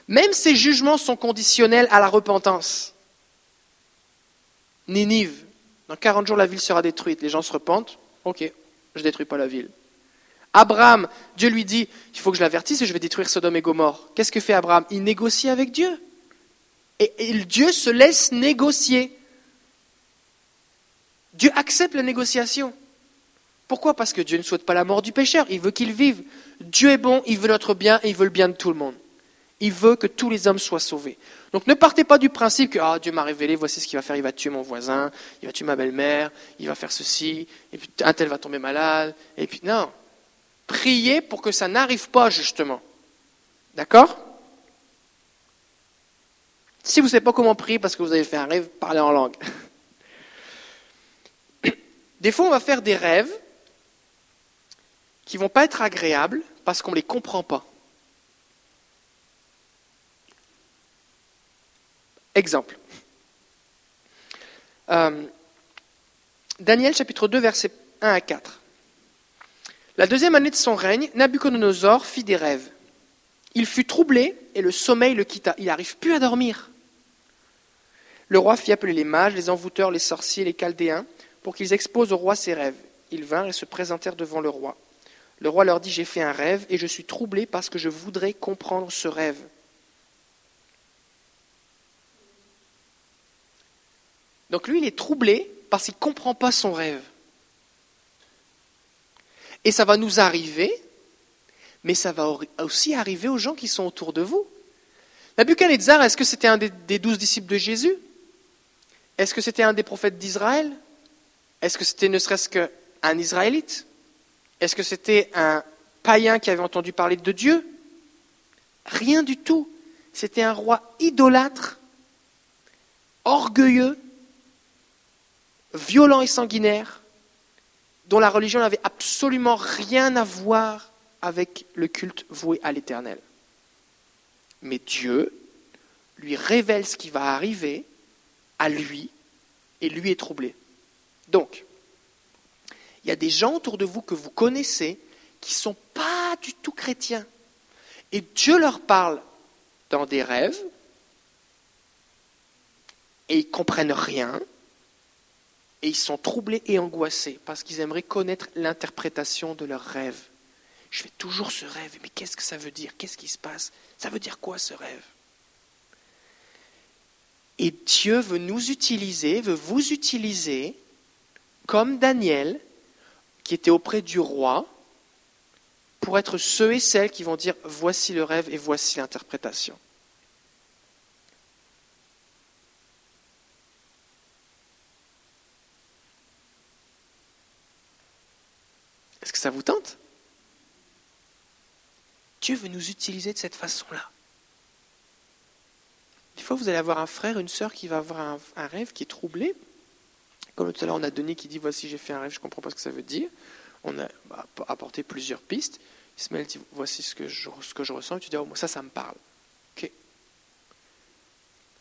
S1: Même ses jugements sont conditionnels à la repentance. Ninive, dans 40 jours la ville sera détruite, les gens se repentent, ok, je ne détruis pas la ville. Abraham, Dieu lui dit, il faut que je l'avertisse et je vais détruire Sodome et Gomorre. Qu'est-ce que fait Abraham? Il négocie avec Dieu. Et, Dieu se laisse négocier. Dieu accepte la négociation. Pourquoi? Parce que Dieu ne souhaite pas la mort du pécheur, il veut qu'il vive. Dieu est bon, il veut notre bien et il veut le bien de tout le monde. Il veut que tous les hommes soient sauvés. Donc ne partez pas du principe que ah, Dieu m'a révélé, voici ce qu'il va faire, il va tuer mon voisin, il va tuer ma belle-mère, il va faire ceci, et puis un tel va tomber malade, et puis non. Priez pour que ça n'arrive pas justement. D'accord? Si vous ne savez pas comment prier parce que vous avez fait un rêve, parlez en langue. Des fois, on va faire des rêves qui ne vont pas être agréables parce qu'on ne les comprend pas. Exemple. Euh, Daniel chapitre 2 versets 1 à 4. La deuxième année de son règne, Nabucodonosor fit des rêves. Il fut troublé et le sommeil le quitta. Il n'arrive plus à dormir. Le roi fit appeler les mages, les envoûteurs, les sorciers, les chaldéens, pour qu'ils exposent au roi ses rêves. Ils vinrent et se présentèrent devant le roi. Le roi leur dit, J'ai fait un rêve et je suis troublé parce que je voudrais comprendre ce rêve. Donc lui, il est troublé parce qu'il ne comprend pas son rêve. Et ça va nous arriver, mais ça va aussi arriver aux gens qui sont autour de vous. Nabucodonosor, est-ce que c'était un des douze disciples de Jésus? Est-ce que c'était un des prophètes d'Israël? Est-ce que c'était ne serait-ce qu'un Israélite? Est-ce que c'était un païen qui avait entendu parler de Dieu? Rien du tout. C'était un roi idolâtre, orgueilleux, violent et sanguinaire, dont la religion n'avait absolument rien à voir avec le culte voué à l'Éternel. Mais Dieu lui révèle ce qui va arriver à lui, et lui est troublé. Donc, il y a des gens autour de vous que vous connaissez qui ne sont pas du tout chrétiens. Et Dieu leur parle dans des rêves, et ils ne comprennent rien, et ils sont troublés et angoissés parce qu'ils aimeraient connaître l'interprétation de leurs rêves. Je fais toujours ce rêve, mais qu'est-ce que ça veut dire? Qu'est-ce qui se passe? Ça veut dire quoi ce rêve? Et Dieu veut nous utiliser, veut vous utiliser comme Daniel qui étaient auprès du roi pour être ceux et celles qui vont dire voici le rêve et voici l'interprétation. Ça vous tente? Dieu veut nous utiliser de cette façon-là. Des fois, vous allez avoir un frère, une sœur qui va avoir un, rêve qui est troublé. Comme tout à l'heure, on a Denis qui dit Voici, j'ai fait un rêve, je comprends pas ce que ça veut dire. On a bah, apporté plusieurs pistes. Ismaël dit Voici ce que je, ressens. Tu dis Oh, moi, ça, ça me parle. Ok.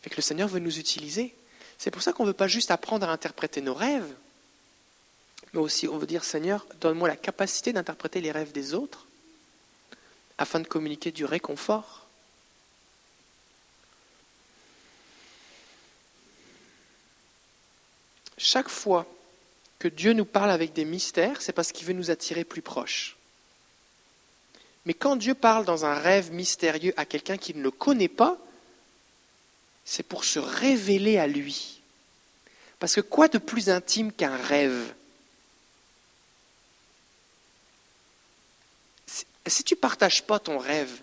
S1: Fait que le Seigneur veut nous utiliser. C'est pour ça qu'on ne veut pas juste apprendre à interpréter nos rêves, mais aussi on veut dire Seigneur, donne-moi la capacité d'interpréter les rêves des autres afin de communiquer du réconfort. Chaque fois que Dieu nous parle avec des mystères, c'est parce qu'il veut nous attirer plus proche. Mais quand Dieu parle dans un rêve mystérieux à quelqu'un qui ne le connaît pas, c'est pour se révéler à lui. Parce que quoi de plus intime qu'un rêve? Si tu ne partages pas ton rêve,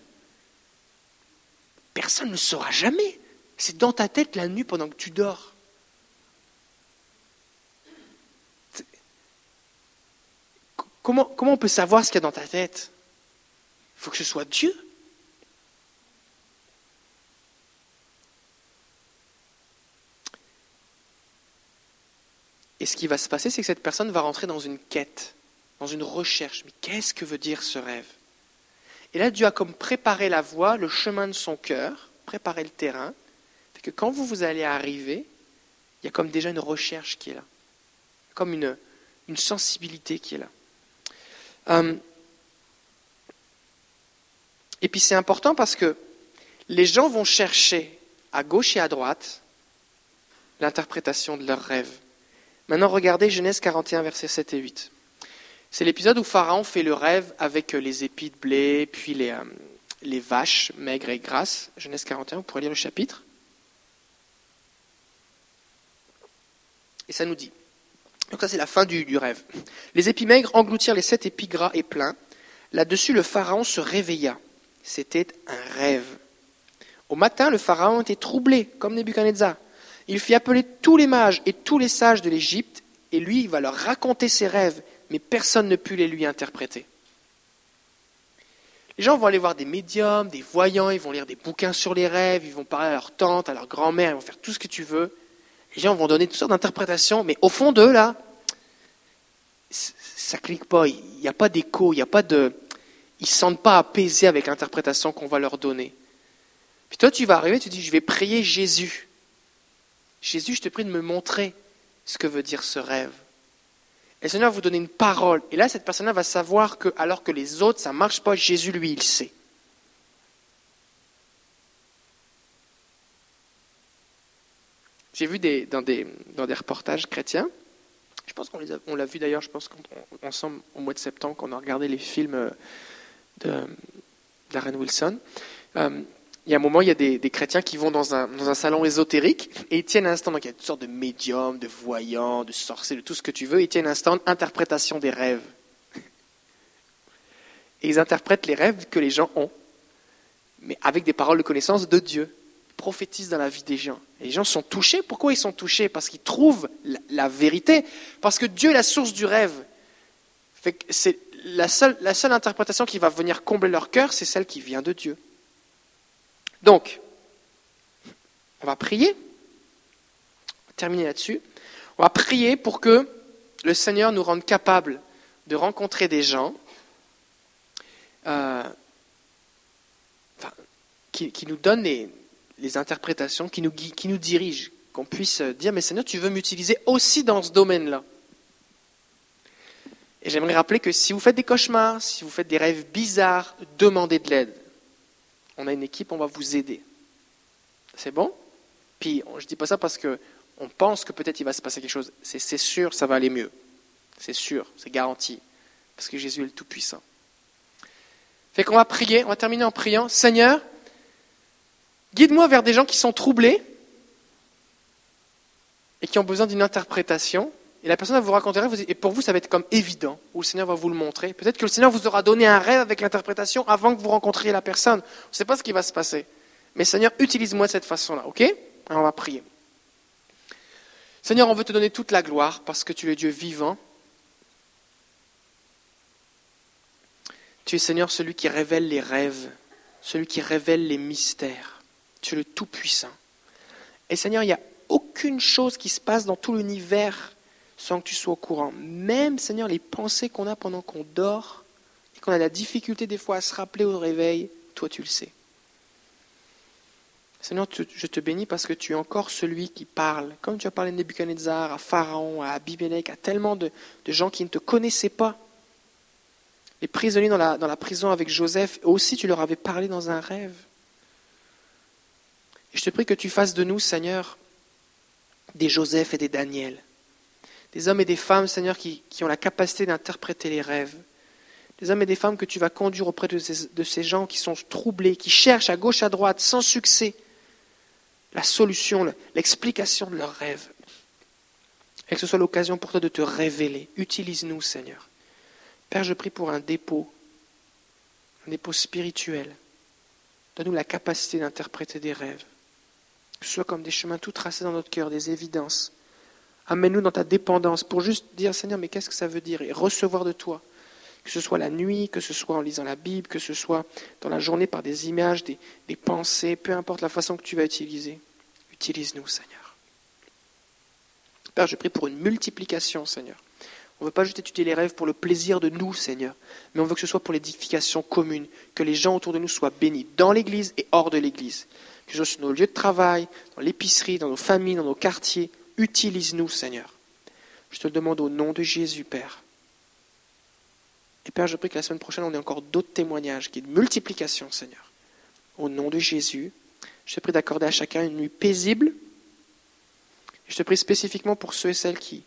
S1: personne ne saura jamais. C'est dans ta tête la nuit pendant que tu dors. Comment, comment on peut savoir ce qu'il y a dans ta tête? Il faut que ce soit Dieu. Et ce qui va se passer, c'est que cette personne va rentrer dans une quête, dans une recherche. Mais qu'est-ce que veut dire ce rêve? Et là, Dieu a comme préparé la voie, le chemin de son cœur, préparé le terrain, fait que quand vous, vous allez arriver, il y a comme déjà une recherche qui est là, comme une, une sensibilité qui est là. Euh, et puis c'est important parce que les gens vont chercher à gauche et à droite l'interprétation de leurs rêves. Maintenant, regardez Genèse 41, versets 7 et 8. C'est l'épisode où Pharaon fait le rêve avec les épis de blé, puis les, euh, vaches maigres et grasses. Genèse 41, vous pourrez lire le chapitre. Et ça nous dit. Donc ça c'est la fin du, du, rêve. Les épis maigres engloutirent les sept épis gras et pleins. Là-dessus, le Pharaon se réveilla. C'était un rêve. Au matin, le Pharaon était troublé, comme Nebuchadnezzar. Il fit appeler tous les mages et tous les sages de l'Égypte, et lui, il va leur raconter ses rêves, mais personne ne put les lui interpréter. Les gens vont aller voir des médiums, des voyants, ils vont lire des bouquins sur les rêves, ils vont parler à leur tante, à leur grand-mère, ils vont faire tout ce que tu veux. Les gens vont donner toutes sortes d'interprétations, mais au fond d'eux, là, ça clique pas, il n'y a pas d'écho, il n'y a pas de. Ils ne se sentent pas apaisés avec l'interprétation qu'on va leur donner. Puis toi, tu vas arriver, tu dis, je vais prier Jésus. Jésus, je te prie de me montrer ce que veut dire ce rêve. Et le Seigneur va vous donner une parole. Et là, cette personne-là va savoir que, alors que les autres, ça ne marche pas, Jésus, lui, il sait. J'ai vu des, dans, des, dans des reportages chrétiens, je pense qu'on l'a vu d'ailleurs, je pense qu'ensemble, au mois de septembre, quand on a regardé les films de, de Reine Wilson. Euh, il y a un moment, il y a des, chrétiens qui vont dans un, dans un, salon ésotérique et ils tiennent un stand. Donc il y a toutes sortes de médiums, de voyants, de sorciers, de tout ce que tu veux. Ils tiennent un stand interprétation des rêves. Et ils interprètent les rêves que les gens ont, mais avec des paroles de connaissance de Dieu. Ils prophétisent dans la vie des gens. Et les gens sont touchés. Pourquoi ils sont touchés? Parce qu'ils trouvent la, vérité. Parce que Dieu est la source du rêve. C'est la seule, la seule interprétation qui va venir combler leur cœur, c'est celle qui vient de Dieu. Donc, on va prier. Terminer là-dessus. On va prier pour que le Seigneur nous rende capables de rencontrer des gens euh, qui, nous donnent les, interprétations, qui nous, qui nous dirigent, qu'on puisse dire, mais Seigneur, tu veux m'utiliser aussi dans ce domaine-là. Et j'aimerais rappeler que si vous faites des cauchemars, si vous faites des rêves bizarres, demandez de l'aide on a une équipe, on va vous aider. C'est bon? Puis, je ne dis pas ça parce qu'on pense que peut-être il va se passer quelque chose. C'est sûr, ça va aller mieux. C'est sûr, c'est garanti. Parce que Jésus est le Tout-Puissant. Fait qu'on va prier, on va terminer en priant. Seigneur, guide-moi vers des gens qui sont troublés et qui ont besoin d'une interprétation. Et la personne va vous raconter rêve, et pour vous, ça va être comme évident, où le Seigneur va vous le montrer. Peut-être que le Seigneur vous aura donné un rêve avec l'interprétation avant que vous rencontriez la personne. On ne sait pas ce qui va se passer. Mais Seigneur, utilise-moi de cette façon-là, ok? Alors on va prier. Seigneur, on veut te donner toute la gloire parce que tu es Dieu vivant. Tu es Seigneur celui qui révèle les rêves, celui qui révèle les mystères. Tu es le Tout-Puissant. Et Seigneur, il n'y a aucune chose qui se passe dans tout l'univers sans que tu sois au courant. Même, Seigneur, les pensées qu'on a pendant qu'on dort et qu'on a la difficulté des fois à se rappeler au réveil, toi tu le sais. Seigneur, je te bénis parce que tu es encore celui qui parle. Comme tu as parlé de Nebuchadnezzar, à Pharaon, à Abimelech, à tellement de, gens qui ne te connaissaient pas. Les prisonniers dans la, prison avec Joseph, aussi tu leur avais parlé dans un rêve. Je te prie que tu fasses de nous, Seigneur, des Joseph et des Daniel. Des hommes et des femmes, Seigneur, qui, ont la capacité d'interpréter les rêves. Des hommes et des femmes que tu vas conduire auprès de ces, de ces gens qui sont troublés, qui cherchent à gauche, à droite, sans succès, la solution, l'explication de leurs rêves. Et que ce soit l'occasion pour toi de te révéler. Utilise-nous, Seigneur. Père, je prie pour un dépôt, un dépôt spirituel. Donne-nous la capacité d'interpréter des rêves. Que ce soit comme des chemins tout tracés dans notre cœur, des évidences. Amène-nous dans ta dépendance pour juste dire, Seigneur, mais qu'est-ce que ça veut dire? Et recevoir de toi. Que ce soit la nuit, que ce soit en lisant la Bible, que ce soit dans la journée par des images, des, pensées, peu importe la façon que tu vas utiliser. Utilise-nous, Seigneur. Père, je prie pour une multiplication, Seigneur. On ne veut pas juste étudier les rêves pour le plaisir de nous, Seigneur, mais on veut que ce soit pour l'édification commune, que les gens autour de nous soient bénis, dans l'Église et hors de l'Église. Que ce soit sur nos lieux de travail, dans l'épicerie, dans nos familles, dans nos quartiers. Utilise-nous, Seigneur. Je te le demande au nom de Jésus, Père. Et Père, je prie que la semaine prochaine, on ait encore d'autres témoignages, qui est de multiplication, Seigneur. Au nom de Jésus, je te prie d'accorder à chacun une nuit paisible. Je te prie spécifiquement pour ceux et celles qui,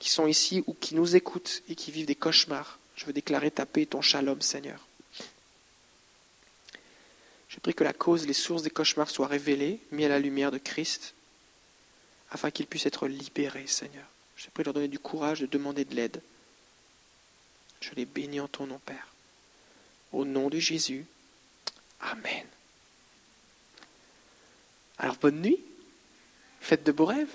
S1: sont ici ou qui nous écoutent et qui vivent des cauchemars. Je veux déclarer ta paix et ton shalom, Seigneur. Je prie que la cause, les sources des cauchemars soient révélées, mis à la lumière de Christ, afin qu'ils puissent être libérés, Seigneur. Je te prie de leur donner du courage de demander de l'aide. Je les bénis en ton nom, Père. Au nom de Jésus. Amen. Alors bonne nuit. Faites de beaux rêves.